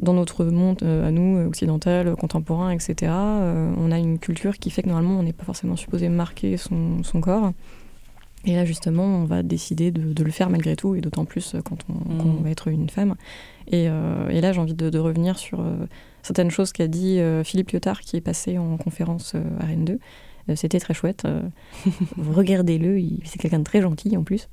dans notre monde à nous, occidental, contemporain, etc., on a une culture qui fait que normalement, on n'est pas forcément supposé marquer son, corps. Et là, justement, on va décider de, le faire malgré tout, et d'autant plus quand on, mmh. va être une femme. Et, et là, j'ai envie de, de, revenir sur certaines choses qu'a dit euh, Philippe Lyotard, qui est passé en conférence euh, à Rennes 2. Euh, c'était très chouette. Regardez-le, c'est quelqu'un de très gentil en plus.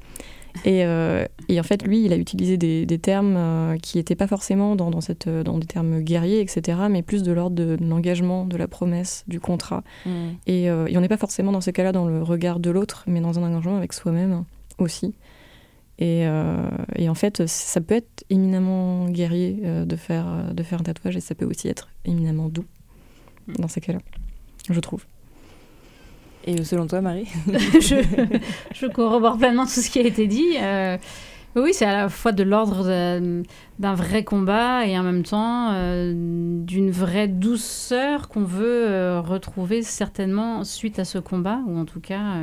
Et, euh, et, en fait, lui, il a utilisé des, des termes euh, qui n'étaient pas forcément dans, dans, cette, dans des termes guerriers, etc., mais plus de l'ordre de, l'engagement, de la promesse, du contrat. Mm. Et, euh, et, on n'est pas forcément dans ce cas-là dans le regard de l'autre, mais dans un engagement avec soi-même aussi. Et, et, en fait, ça peut être éminemment guerrier de, faire, de faire un tatouage et ça peut aussi être éminemment doux dans ces cas-là, je trouve. Et selon toi, Marie je, corrobore pleinement tout ce qui a été dit. Euh, oui, c'est à la fois de l'ordre d'un vrai combat et en même temps euh, d'une vraie douceur qu'on veut euh, retrouver certainement suite à ce combat, ou en tout cas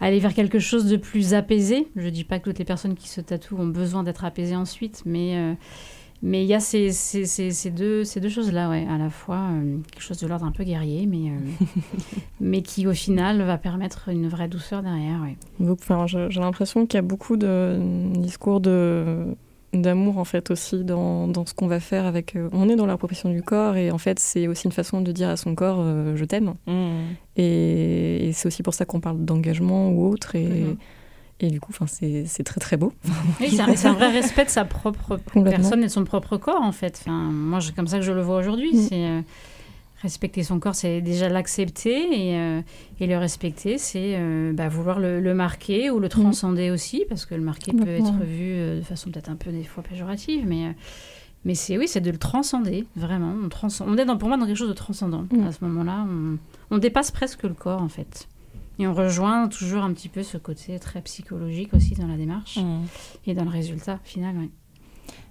aller vers quelque chose de plus apaisé. Je ne dis pas que toutes les personnes qui se tatouent ont besoin d'être apaisées ensuite, mais mais il y a ces, ces, ces, deux, ces deux choses-là, ouais, à la fois euh, quelque chose de l'ordre un peu guerrier, mais, euh, mais qui au final va permettre une vraie douceur derrière. Ouais. Enfin, J'ai l'impression qu'il y a beaucoup de discours de d'amour en fait aussi dans, dans ce qu'on va faire avec euh, on est dans l'appropriation du corps et en fait c'est aussi une façon de dire à son corps je t'aime mmh. et, c'est aussi pour ça qu'on parle d'engagement ou autre et, mmh. Et du coup, c'est très très beau. Oui, c'est un, vrai respect de sa propre personne et de son propre corps, en fait. Enfin, moi, c'est comme ça que je le vois aujourd'hui. Mm. C'est euh, respecter son corps, c'est déjà l'accepter et, euh, et, le respecter, c'est euh, bah, vouloir le, marquer ou le mm. transcender aussi, parce que le marquer peut être vu de façon peut-être un peu des fois péjorative, mais mais c'est oui, c'est de le transcender vraiment. On, transcende, on est dans, pour moi dans quelque chose de transcendant. Mm. À ce moment-là, on, on dépasse presque le corps en fait. Et on rejoint toujours un petit peu ce côté très psychologique aussi dans la démarche mmh. et dans le résultat final.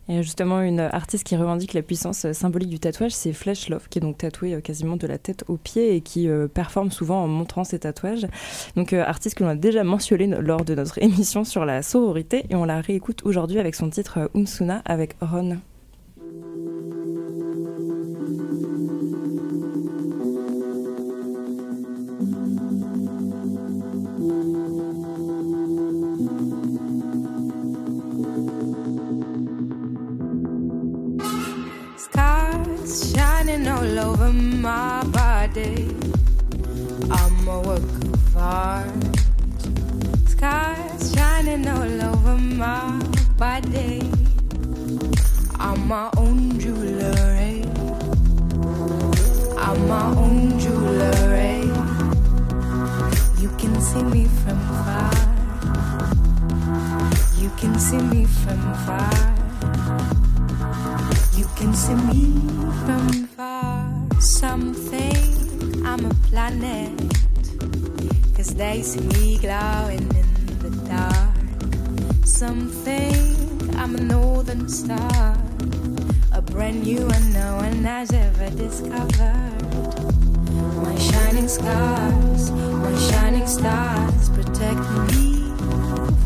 Et justement, une artiste qui revendique la puissance symbolique du tatouage, c'est Flesh Love, qui est donc tatouée euh, quasiment de la tête aux pieds et qui euh, performe souvent en montrant ses tatouages. Donc, euh, artiste que l'on a déjà mentionné lors de notre émission sur la sororité et on la réécoute aujourd'hui avec son titre Umsuna avec Ron. All over my body. I'm a work of art. Skies shining all over my body. I'm my own jewelry. I'm my own jewelry. You can see me from far. You can see me from far. Can see me from some think I'm a planet. Cause they see me glowing in the dark. Some think I'm a northern star. A brand new one no one has ever discovered. My shining scars, my shining stars protect me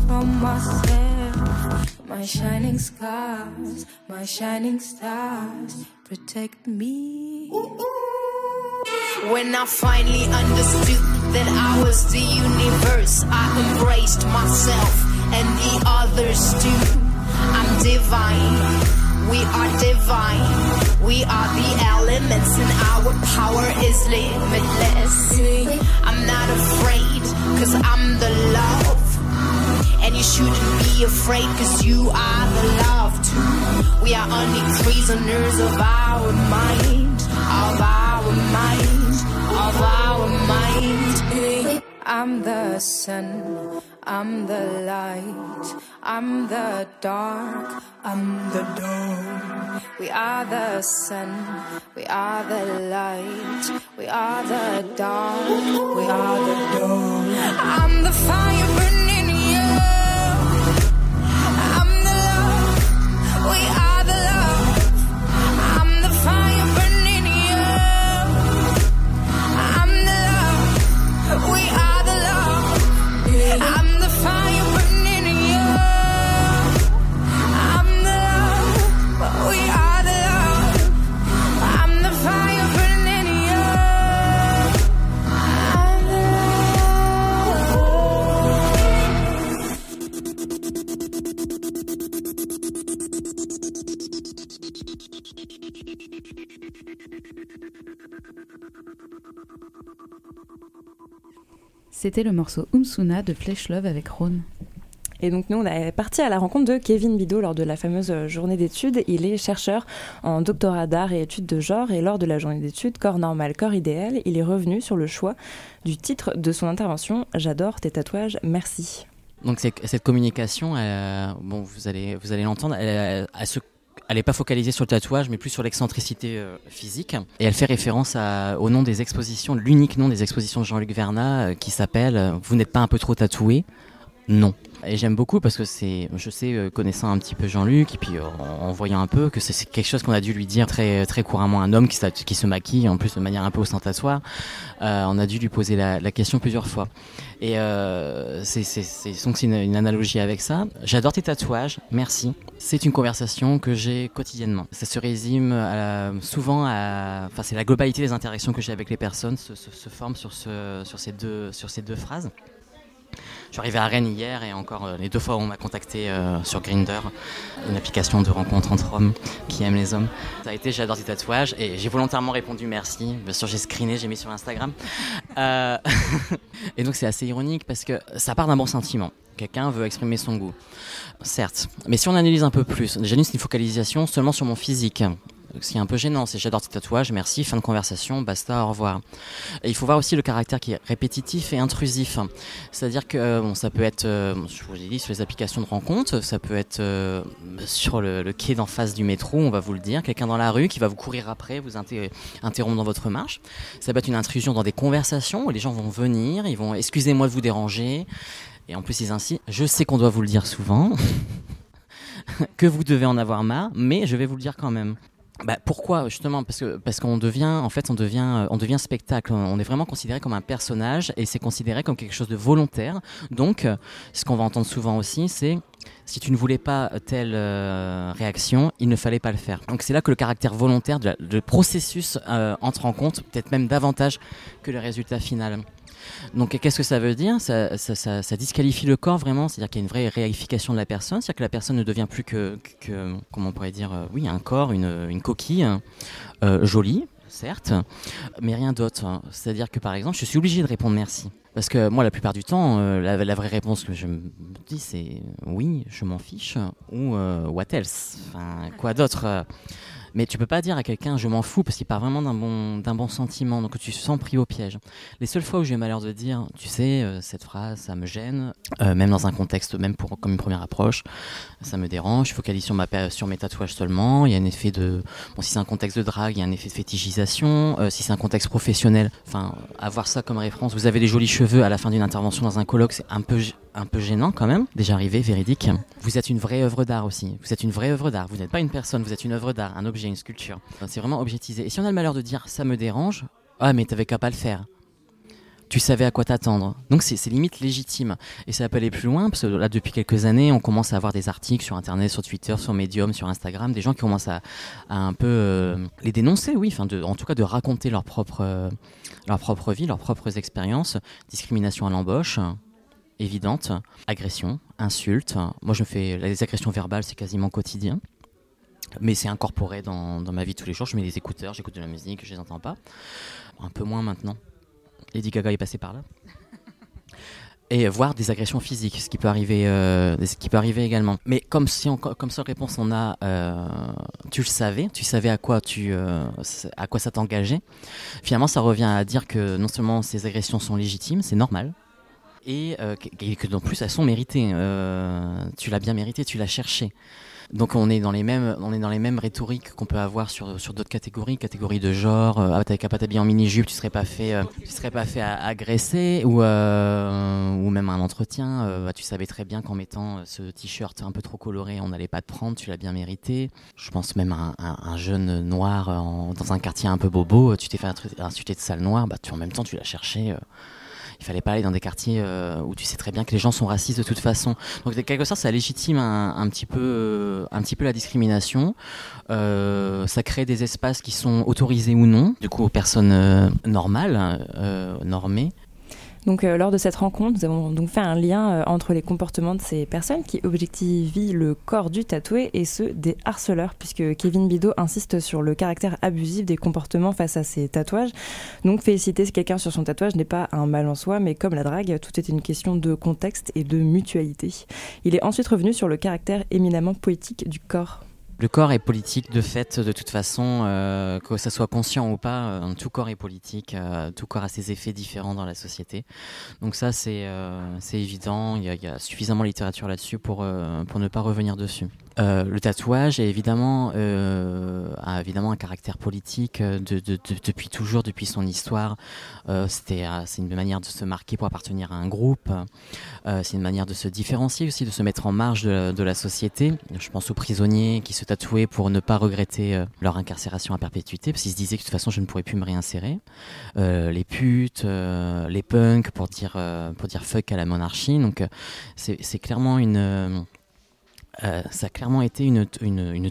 from myself. My shining scars, my shining stars protect me. When I finally understood that I was the universe, I embraced myself and the others too. I'm divine, we are divine. We are the elements and our power is limitless. I'm not afraid, cause I'm the love. And you shouldn't be afraid, cause you are the love too. We are only prisoners of our mind, of our mind of our mind. I'm the sun, I'm the light, I'm the dark, I'm the dawn. We are the sun, we are the light, we are the dark, we are the dawn. I'm the fire burning we are. C'était le morceau Umsuna de Flesh Love avec Ron. Et donc nous, on est parti à la rencontre de Kevin Bidot lors de la fameuse journée d'études. Il est chercheur en doctorat d'art et études de genre et lors de la journée d'études Corps normal, corps idéal, il est revenu sur le choix du titre de son intervention J'adore tes tatouages, merci. Donc cette communication, euh, bon, vous allez, vous allez l'entendre, elle, elle n'est pas focalisée sur le tatouage, mais plus sur l'excentricité euh, physique. Et elle fait référence à, au nom des expositions, l'unique nom des expositions de Jean-Luc Vernat, euh, qui s'appelle Vous n'êtes pas un peu trop tatoué? Non. Et j'aime beaucoup parce que c'est, je sais, euh, connaissant un petit peu Jean-Luc, et puis euh, en, voyant un peu que c'est quelque chose qu'on a dû lui dire très, très couramment. Un homme qui, se maquille, en plus de manière un peu ostentatoire, euh, on a dû lui poser la, question plusieurs fois. Et euh, c'est une, analogie avec ça. J'adore tes tatouages, merci. C'est une conversation que j'ai quotidiennement. Ça se résume à, souvent à, enfin c'est la globalité des interactions que j'ai avec les personnes se, se, forme sur ces deux phrases. Je suis arrivé à Rennes hier et encore euh, les deux fois où on m'a contacté euh, sur Grinder, une application de rencontre entre hommes qui aiment les hommes. Ça a été j'adore tes tatouages et j'ai volontairement répondu merci. Bien sûr j'ai screené, j'ai mis sur Instagram. Euh, et donc c'est assez ironique parce que ça part d'un bon sentiment. Quelqu'un veut exprimer son goût. Certes, mais si on analyse un peu plus, déjà c'est une focalisation seulement sur mon physique ce qui est un peu gênant, c'est j'adore tes tatouages, merci, fin de conversation, basta, au revoir. Il faut voir aussi le caractère qui est répétitif et intrusif. C'est-à-dire que euh, ça peut être, euh, je vous l'ai dit, sur les applications de rencontre, ça peut être euh, sur le, quai d'en face du métro, on va vous le dire, quelqu'un dans la rue qui va vous courir après, vous interrompre dans votre marche. Ça peut être une intrusion dans des conversations où les gens vont venir, ils vont, excusez-moi de vous déranger. Et en plus, ils insistent, je sais qu'on doit vous le dire souvent. que vous devez en avoir marre, mais je vais vous le dire quand même. Bah, pourquoi justement? Parce que parce qu'on devient en fait on devient on devient spectacle on est vraiment considéré comme un personnage et c'est considéré comme quelque chose de volontaire donc ce qu'on va entendre souvent aussi c'est si tu ne voulais pas telle euh, réaction, il ne fallait pas le faire. Donc c'est là que le caractère volontaire du processus euh, entre en compte, peut-être même davantage que le résultat final. Donc qu'est-ce que ça veut dire? Ça, disqualifie le corps vraiment, c'est-à-dire qu'il y a une vraie réification de la personne, c'est-à-dire que la personne ne devient plus que, comment on pourrait dire, euh, oui, un corps, une, coquille euh, jolie, certes, mais rien d'autre. Hein. C'est-à-dire que par exemple, je suis obligé de répondre merci. Parce que moi, la plupart du temps, euh, la, vraie réponse que je me dis, c'est oui, je m'en fiche, ou what else? Quoi d'autre? Mais tu peux pas dire à quelqu'un je m'en fous parce qu'il part vraiment d'un bon, d'un bon sentiment, donc tu te sens pris au piège. Les seules fois où j'ai malheur de dire, tu sais, euh, cette phrase, ça me gêne, euh, même dans un contexte, même pour comme une première approche, ça me dérange. Je focalise sur, ma, sur mes tatouages seulement. Il y a un effet de, bon, si c'est un contexte de drague, il y a un effet de fétichisation. Euh, si c'est un contexte professionnel, enfin, avoir ça comme référence, vous avez des jolis cheveux à la fin d'une intervention dans un colloque, c'est un peu un peu gênant quand même. Déjà arrivé, véridique. Vous êtes une vraie œuvre d'art aussi. Vous êtes une vraie œuvre d'art. Vous n'êtes pas une personne, vous êtes une œuvre d'art, un objet, une sculpture. C'est vraiment objectisé. Et si on a le malheur de dire ça me dérange, ah mais t'avais qu'à pas le faire. Tu savais à quoi t'attendre. Donc c'est limite légitime. Et ça peut aller plus loin, parce que là, depuis quelques années, on commence à avoir des articles sur Internet, sur Twitter, sur Medium, sur Instagram, des gens qui commencent à, un peu euh, les dénoncer, oui, en tout cas de raconter leur propre, euh, leur propre vie, leurs propres expériences, discrimination à l'embauche, évidente, agression, insulte. Moi, je fais les agressions verbales, c'est quasiment quotidien. Mais c'est incorporé dans, dans, ma vie tous les jours. Je mets des écouteurs, j'écoute de la musique, je les entends pas. Un peu moins maintenant. Lady Gaga est passé par là. Et voir des agressions physiques, ce qui peut arriver, euh, ce qui peut arriver également. Mais comme si comme seule réponse on a, euh, tu le savais, tu savais à quoi tu, euh, à quoi ça t'engageait. Finalement, ça revient à dire que non seulement ces agressions sont légitimes, c'est normal, et, euh, que, en plus elles sont méritées. Euh, tu l'as bien mérité, tu l'as cherché. Donc on est dans les mêmes, on est dans les mêmes rhétoriques qu'on peut avoir sur, sur d'autres catégories, catégories de genre. Euh, ah, t'avais qu'à en mini jupe, tu serais euh, serais pas fait agresser ou euh, ou même un entretien. Euh, bah, tu savais très bien qu'en mettant ce t-shirt un peu trop coloré, on n'allait pas te prendre, tu l'as bien mérité. Je pense même à un, un, jeune noir dans un quartier un peu bobo, tu t'es fait insulter de sale noire, bah tu en même temps tu l'as cherché il fallait pas aller dans des quartiers euh, où tu sais très bien que les gens sont racistes de toute façon. Donc de quelque sorte, ça légitime un, petit peu, euh, un petit peu la discrimination. Euh, ça crée des espaces qui sont autorisés ou non, du coup aux personnes normales, normées. Donc, euh, lors de cette rencontre, nous avons donc fait un lien euh, entre les comportements de ces personnes qui objectivent le corps du tatoué et ceux des harceleurs, puisque Kevin Bidot insiste sur le caractère abusif des comportements face à ces tatouages. Donc, féliciter quelqu'un sur son tatouage n'est pas un mal en soi, mais comme la drague, tout est une question de contexte et de mutualité. Il est ensuite revenu sur le caractère éminemment poétique du corps. Le corps est politique de fait, de toute façon, euh, que ça soit conscient ou pas, euh, tout corps est politique, euh, tout corps a ses effets différents dans la société. Donc ça, c'est c'est évident, il y, a, y, a, suffisamment de littérature là-dessus pour, pour ne pas revenir dessus. Le tatouage est évidemment, a évidemment un caractère politique de, de, de, depuis toujours, depuis son histoire. C'était c'est une manière de se marquer pour appartenir à un groupe. c'est une manière de se différencier aussi, de se mettre en marge de, la société. Je pense aux prisonniers qui se tatouer pour ne pas regretter euh, leur incarcération à perpétuité, parce qu'ils se disaient que de toute façon je ne pourrais plus me réinsérer. Euh, les putes, euh, les punks pour dire, euh, pour dire fuck à la monarchie. Donc euh, c'est clairement une... Euh, ça a clairement été une,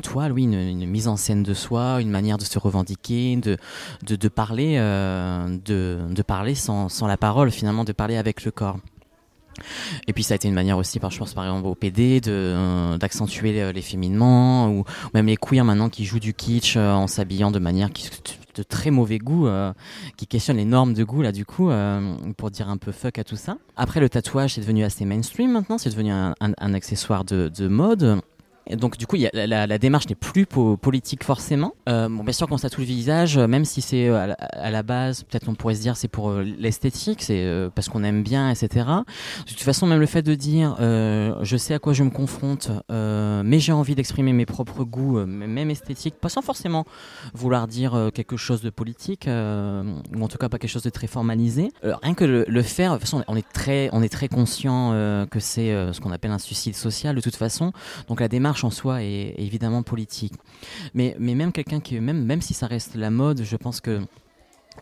toile, oui, une, mise en scène de soi, une manière de se revendiquer, de, parler, de, parler sans, sans la parole, finalement, de parler avec le corps. Et puis ça a été une manière aussi, je pense par exemple au PD, de d'accentuer l'efféminement ou, ou même les queers maintenant qui jouent du kitsch euh, en s'habillant de manière qui de très mauvais goût, euh, qui questionne les normes de goût là du coup, euh, pour dire un peu fuck à tout ça. Après le tatouage c'est devenu assez mainstream maintenant, c'est devenu un, accessoire de mode. Donc du coup, la, démarche n'est plus po politique forcément. Euh, bien sûr, qu'on tatoue le visage, même si c'est à, à, la base, peut-être on pourrait se dire c'est pour euh, l'esthétique, c'est euh, parce qu'on aime bien, etc. De toute façon, même le fait de dire euh, je sais à quoi je me confronte, mais j'ai envie d'exprimer mes propres goûts, même esthétiques, pas sans forcément vouloir dire quelque chose de politique, ou en tout cas pas quelque chose de très formalisé. rien que le, le, faire, de toute façon, on est très, on est très conscient que c'est ce qu'on appelle un suicide social de toute façon. Donc la démarche en soi est, évidemment politique. Mais, mais même quelqu'un qui, même, même si ça reste la mode, je pense que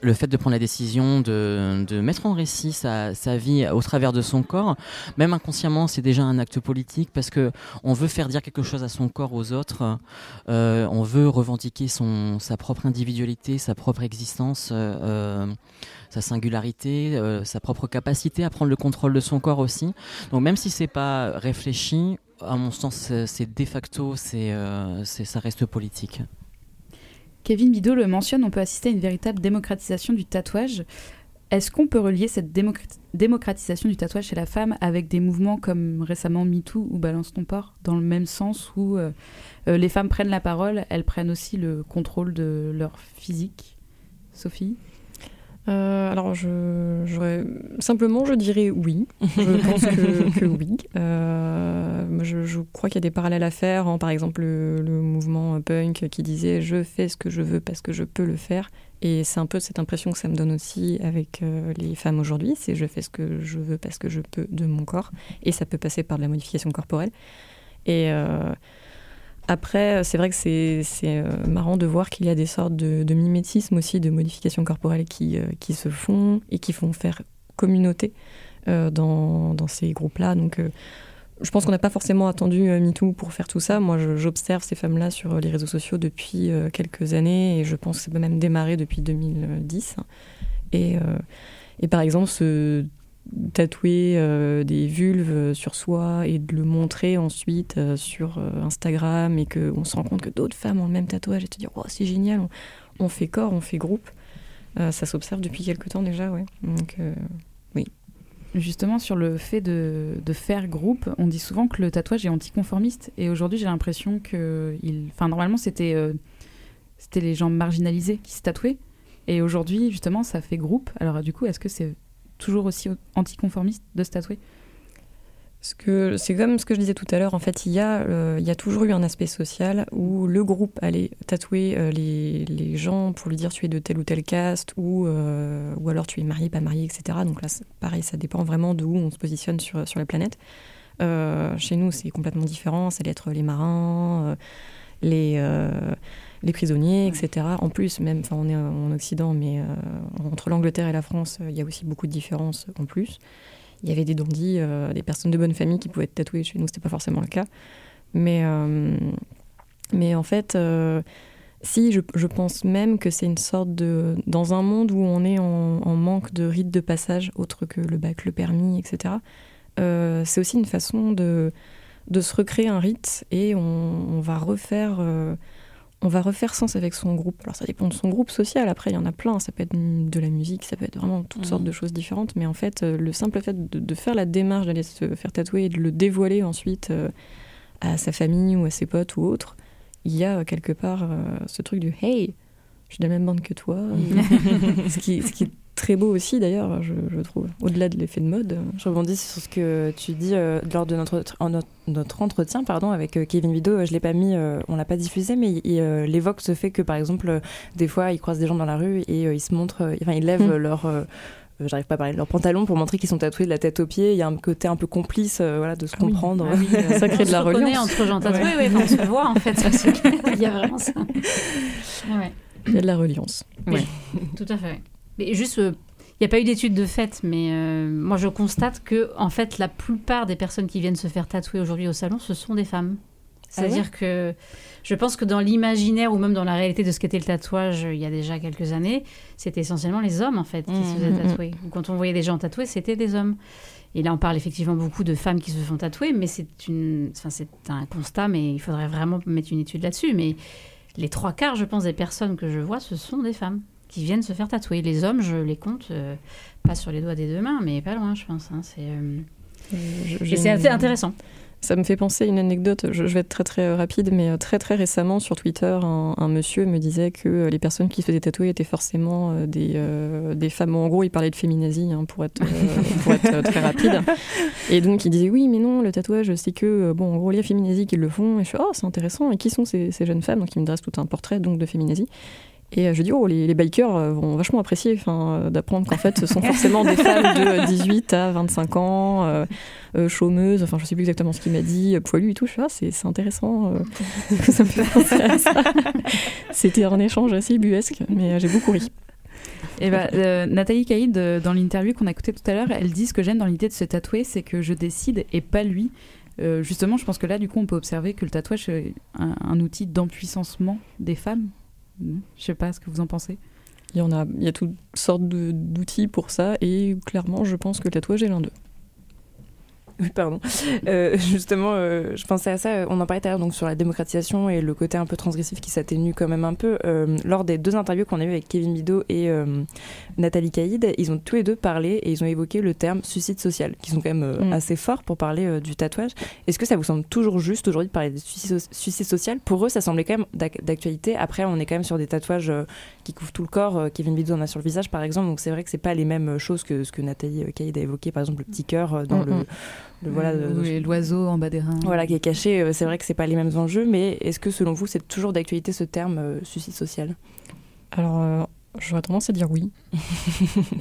le fait de prendre la décision de, de mettre en récit sa, sa, vie au travers de son corps, même inconsciemment, c'est déjà un acte politique parce que on veut faire dire quelque chose à son corps aux autres, euh, on veut revendiquer son, sa propre individualité, sa propre existence, euh, sa singularité, euh, sa propre capacité à prendre le contrôle de son corps aussi. Donc même si c'est pas réfléchi, à mon sens, c'est de facto, euh, ça reste politique. Kevin Bidot le mentionne, on peut assister à une véritable démocratisation du tatouage. Est-ce qu'on peut relier cette démocratisation du tatouage chez la femme avec des mouvements comme récemment MeToo ou Balance ton port, dans le même sens où euh, euh, les femmes prennent la parole, elles prennent aussi le contrôle de leur physique? Sophie? Euh, alors, je, simplement, je dirais oui. Je pense que, que oui. Euh, je, je, crois qu'il y a des parallèles à faire. Hein. Par exemple, le, le, mouvement punk qui disait je fais ce que je veux parce que je peux le faire. Et c'est un peu cette impression que ça me donne aussi avec euh, les femmes aujourd'hui. C'est je fais ce que je veux parce que je peux de mon corps. Et ça peut passer par de la modification corporelle. Et après, c'est vrai que c'est euh, marrant de voir qu'il y a des sortes de, mimétisme aussi, de modifications corporelles qui, euh, qui se font et qui font faire communauté euh, dans, dans, ces groupes-là. Donc, euh, je pense qu'on n'a pas forcément attendu MeToo pour faire tout ça. Moi, j'observe ces femmes-là sur les réseaux sociaux depuis quelques années et je pense que ça peut même démarrer depuis 2010. Et, et par exemple, ce tatouer euh, des vulves sur soi et de le montrer ensuite euh, sur euh, Instagram et qu'on se rend compte que d'autres femmes ont le même tatouage et te dire oh, c'est génial, on, fait corps, on fait groupe. ça s'observe depuis quelques temps déjà, ouais. Donc, oui. Justement, sur le fait de, de, faire groupe, on dit souvent que le tatouage est anticonformiste. Et aujourd'hui, j'ai l'impression que. Il... Enfin, normalement, c'était c'était les gens marginalisés qui se tatouaient. Et aujourd'hui, justement, ça fait groupe. Alors, du coup, est-ce que c'est toujours aussi anticonformiste de se tatouer c'est comme ce que je disais tout à l'heure, en fait, il y, a, euh, il y a toujours eu un aspect social où le groupe allait tatouer euh, les, les, gens pour lui dire tu es de tel ou tel caste, ou, euh, ou alors tu es marié, pas marié, etc. Donc là, pareil, ça dépend vraiment de où on se positionne sur, sur la planète. Chez nous, c'est complètement différent, ça allait être les marins, les les prisonniers, etc. En plus, même, enfin, on est en Occident, mais euh, entre l'Angleterre et la France, il y a aussi beaucoup de différences en plus. Il y avait des dandys, euh, des personnes de bonne famille qui pouvaient être tatouées. Chez nous, c'était pas forcément le cas. Mais, euh, mais en fait, Si, je, je pense même que c'est une sorte de. Dans un monde où on est en, en manque de rites de passage, autre que le bac, le permis, etc., euh, c'est aussi une façon de, de se recréer un rite et on, on va refaire. On va refaire sens avec son groupe. Alors ça dépend de son groupe social. Après, il y en a plein. Ça peut être de la musique, ça peut être vraiment toutes Mhm. sortes de choses différentes. Mais en fait, euh, le simple fait de, de faire la démarche d'aller se faire tatouer et de le dévoiler ensuite euh, à sa famille ou à ses potes ou autres, il y a euh, quelque part euh, ce truc du hey, je suis de la même bande que toi. ce, qui, ce qui est très beau aussi d'ailleurs, je, je trouve. Au-delà de l'effet de mode. Je rebondis sur ce que tu dis euh, lors de notre, en notre, notre entretien pardon, avec euh, Kevin Vido. Euh, Je l'ai pas mis, euh, on l'a pas diffusé, mais il, évoque ce fait que par exemple, des fois, il croise des gens dans la rue et ils se montrent, enfin, ils lèvent Mm. euh, leur. J'arrive pas à parler de leur pantalon pour montrer qu'ils sont tatoués de la tête aux pieds. Il y a un côté un peu complice, euh, voilà, de se oui. comprendre. Ah oui, Ça crée on de la se reconnaît reliance. entre gens tatoués, Ouais. ouais, on se voit en fait. Il y a vraiment ça. Il y a de la reliance. Oui, tout à fait. Mais juste, euh, il n'y a pas eu d'études de fait, mais euh, moi je constate que en fait la plupart des personnes qui viennent se faire tatouer aujourd'hui au salon, ce sont des femmes. Ah ouais C'est-à-dire que je pense que dans l'imaginaire ou même dans la réalité de ce qu'était le tatouage euh, il y a déjà quelques années, c'était essentiellement les hommes en fait qui se faisaient Mhm. tatouer. Ou Quand on voyait des gens tatoués, c'était des hommes. Et là, on parle effectivement beaucoup de femmes qui se font tatouer, mais c'est une, enfin, c'est un constat, mais il faudrait vraiment mettre une étude là-dessus. Mais les trois quarts, je pense, des personnes que je vois, ce sont des femmes qui viennent se faire tatouer. Les hommes, je les compte euh, pas sur les doigts des deux mains, mais pas loin, je pense. hein. C'est, euh, c'est assez intéressant. Ça me fait penser à une anecdote, je, je vais être très très euh, rapide, mais euh, très très récemment sur Twitter, un, un monsieur me disait que les personnes qui se faisaient tatouer étaient forcément des, euh, des femmes. En gros, il parlait de féminazie, hein, pour être, euh, pour être très rapide. Et donc il disait oui, mais non, le tatouage, c'est que, bon, en gros, les féminazies qui le font. Et je fais, oh, c'est intéressant, et qui sont ces, ces jeunes femmes? Donc il me dresse tout un portrait donc, de féminazie. Et euh, je dis, oh, les, bikers euh, vont vachement apprécier euh, d'apprendre qu'en fait, ce sont forcément des femmes de 18 à 25 ans, chômeuses, enfin, je sais plus exactement ce qu'il m'a dit, poilu et tout. Ah, c'est intéressant, ça me fait penser. C'était un échange assez buesque, mais j'ai beaucoup ri. Et bah, euh, Nathalie Caïd, dans l'interview qu'on a écoutée tout à l'heure, elle dit ce que j'aime dans l'idée de se tatouer, c'est que je décide et pas lui. Justement, je pense que là, du coup, on peut observer que le tatouage est un, un outil d'empuissancement des femmes. Je sais pas ce que vous en pensez. Il y en a, il y a toutes sortes d'outils pour ça, et clairement, je pense que le tatouage est l'un d'eux. Oui, pardon. Euh, justement, euh, je pensais à ça. euh, On en parlait tout à l'heure donc sur la démocratisation et le côté un peu transgressif qui s'atténue quand même un peu. Euh, lors des deux interviews qu'on a eues avec Kevin Bido et Nathalie Caïd, ils ont tous les deux parlé et ils ont évoqué le terme suicide social, qui sont quand même Mm. assez forts pour parler du tatouage. Est-ce que ça vous semble toujours juste aujourd'hui de parler de suicide, suicide social? Pour eux, ça semblait quand même d'ac- d'actualité. Après, on est quand même sur des tatouages qui couvrent tout le corps. Kevin Bido en a sur le visage, par exemple. Donc c'est vrai que c'est pas les mêmes choses que ce que Nathalie Caïd a évoqué, par exemple le petit cœur dans Mm, le, le- voilà. De- oui, l'oiseau en bas des reins. voilà, qui est caché. Euh, C'est vrai que c'est pas les mêmes enjeux, mais est-ce que selon vous, c'est toujours d'actualité ce terme euh, suicide social? Alors, euh, j'aurais tendance à dire oui.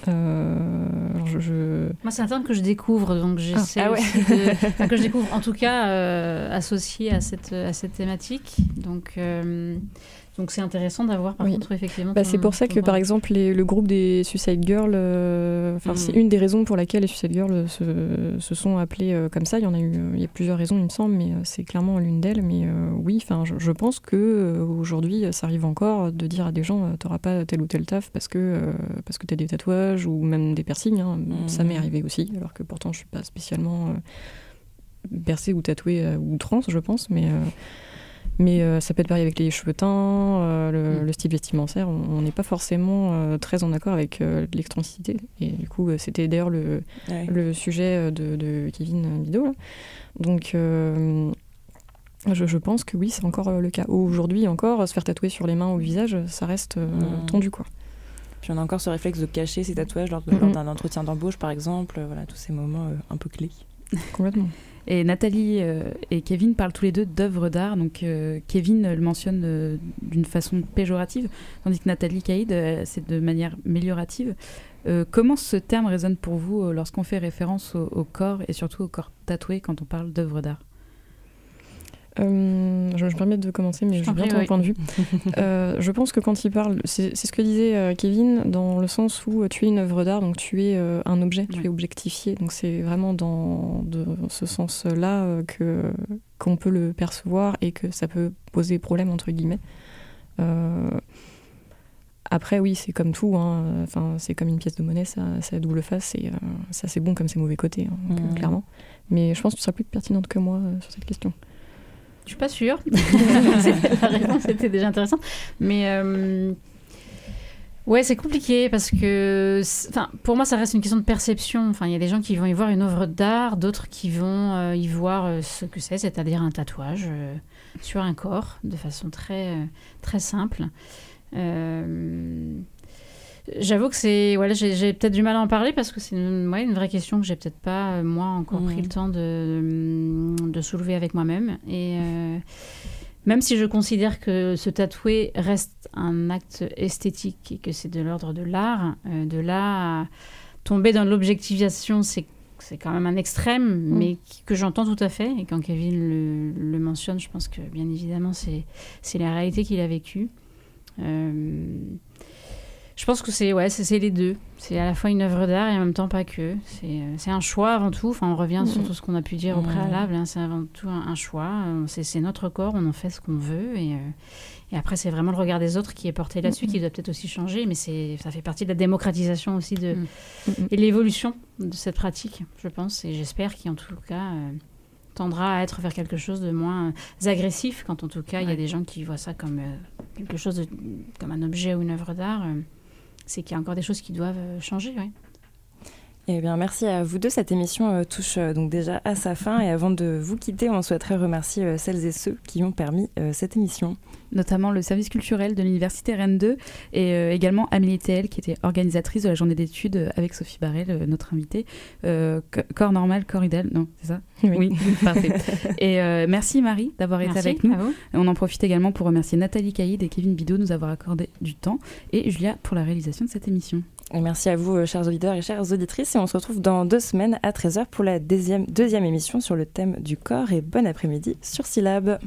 Euh, alors je, je- Moi, c'est un terme que je découvre, donc j'essaie Ah ouais. aussi de... enfin, que je découvre, en tout cas, euh, associé à cette, à cette thématique. Donc, euh, donc c'est intéressant d'avoir, par Oui. contre, effectivement... Bah, c'est pour ça que, point par exemple, les- le groupe des Suicide Girls, euh, Mhm. c'est une des raisons pour laquelle les Suicide Girls se, se sont appelées euh, comme ça. Il y en a eu, euh, il y a plusieurs raisons, il me semble, mais c'est clairement l'une d'elles. Mais euh, oui, enfin, je, je pense que aujourd'hui, ça arrive encore de dire à des gens, t'auras pas tel ou tel taf parce que parce que t'as des tatouages ou même des piercings. hein. Ça m'est arrivé aussi, alors que pourtant, je suis pas spécialement percée ou tatouée ou trans, je pense, mais mais euh, ça peut être pareil avec les cheveux teints, euh, le, le style vestimentaire. On n'est pas forcément euh, très en accord avec l'extransité. Et du coup, c'était d'ailleurs le, Ouais. le sujet de, de Kevin Bido. là. Donc, je, je pense que oui, c'est encore le cas. Aujourd'hui encore, se faire tatouer sur les mains ou le visage, ça reste Mm. tendu, quoi. Puis on a encore ce réflexe de cacher ses tatouages lors, lors d'un entretien d'embauche, par exemple. Voilà, tous ces moments un peu clés. Complètement. Et Nathalie euh, et Kevin parlent tous les deux d'œuvres d'art. Donc euh, Kevin le mentionne euh, d'une façon péjorative, tandis que Nathalie Caïd, c'est de manière améliorative. Comment ce terme résonne pour vous lorsqu'on fait référence au corps et surtout au corps tatoué quand on parle d'œuvres d'art? Euh, je me permets de commencer, mais Je je, bien ton oui. point de vue. Euh, je pense que quand il parle, c'est ce que disait euh, Kevin, dans le sens où euh, tu es une œuvre d'art, donc tu es euh, un objet, tu Ouais. es objectifié. Donc c'est vraiment dans de ce sens-là euh, que qu'on peut le percevoir et que ça peut poser problème entre guillemets. Après, oui, c'est comme tout. Hein. Enfin, c'est comme une pièce de monnaie, ça, ça a double face. Et, ça, c'est bon comme c'est mauvais côté, hein, Mmh. clairement. Mais je pense que tu seras plus pertinente que moi sur cette question. Suis pas sûre. La réponse était déjà intéressante. Mais euh, ouais, c'est compliqué parce que, pour moi, ça reste une question de perception. Enfin, il y a des gens qui vont y voir une œuvre d'art, d'autres qui vont euh, y voir euh, ce que c'est, c'est-à-dire un tatouage sur un corps, de façon très très simple. J'avoue que c'est. Voilà, j'ai peut-être du mal à en parler parce que c'est une, ouais, une vraie question que j'ai peut-être pas, euh, moi, encore pris le temps de, de soulever avec moi-même. Et euh, même si je considère que se tatouer reste un acte esthétique et que c'est de l'ordre de l'art, euh, de là à tomber dans l'objectivation, c'est c'est quand même un extrême, mais qui- que j'entends tout à fait. Et quand Kevin le, le mentionne, je pense que bien évidemment, c'est c'est la réalité qu'il a vécue. Euh, je pense que c'est ouais, c'est les deux. C'est à la fois une œuvre d'art et en même temps pas que. C'est euh, un choix avant tout. Enfin, on revient sur Mhm. tout ce qu'on a pu dire au préalable. hein. C'est avant tout un, un choix. Euh, C'est notre corps, on en fait ce qu'on veut. Et, euh, et après, c'est vraiment le regard des autres qui est porté là-dessus, qui doit peut-être aussi changer. Mais ça fait partie de la démocratisation aussi de, et de l'évolution de cette pratique, je pense. Et j'espère qu'en tout cas. euh, tendra à être vers quelque chose de moins agressif quand en tout cas il y a des gens qui voient ça comme euh, quelque chose de, comme un objet ou une œuvre d'art euh, c'est qu'il y a encore des choses qui doivent euh, changer. Eh bien, merci à vous deux. Cette émission euh, touche euh, donc déjà à sa fin. Et avant de vous quitter, on souhaiterait remercier euh, celles et ceux qui ont permis euh, cette émission. notamment le service culturel de l'université Rennes 2 et euh, également Amélie TL qui était organisatrice de la journée d'études avec Sophie Barrel, euh, notre invitée. Euh, co- corps normal, corps idéal, non, c'est ça? Oui. parfait. Et euh, merci Marie d'avoir été avec nous. à vous. Et on en profite également pour remercier Nathalie Caïd et Kevin Bidot de nous avoir accordé du temps et Julia pour la réalisation de cette émission. Merci à vous, euh, chers auditeurs et chères auditrices. Et on se retrouve dans deux semaines à 13h pour la deuxième, deuxième émission sur le thème du corps. Et bon après-midi sur Syllab.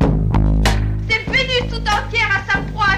C'est venu tout entière à sa proie.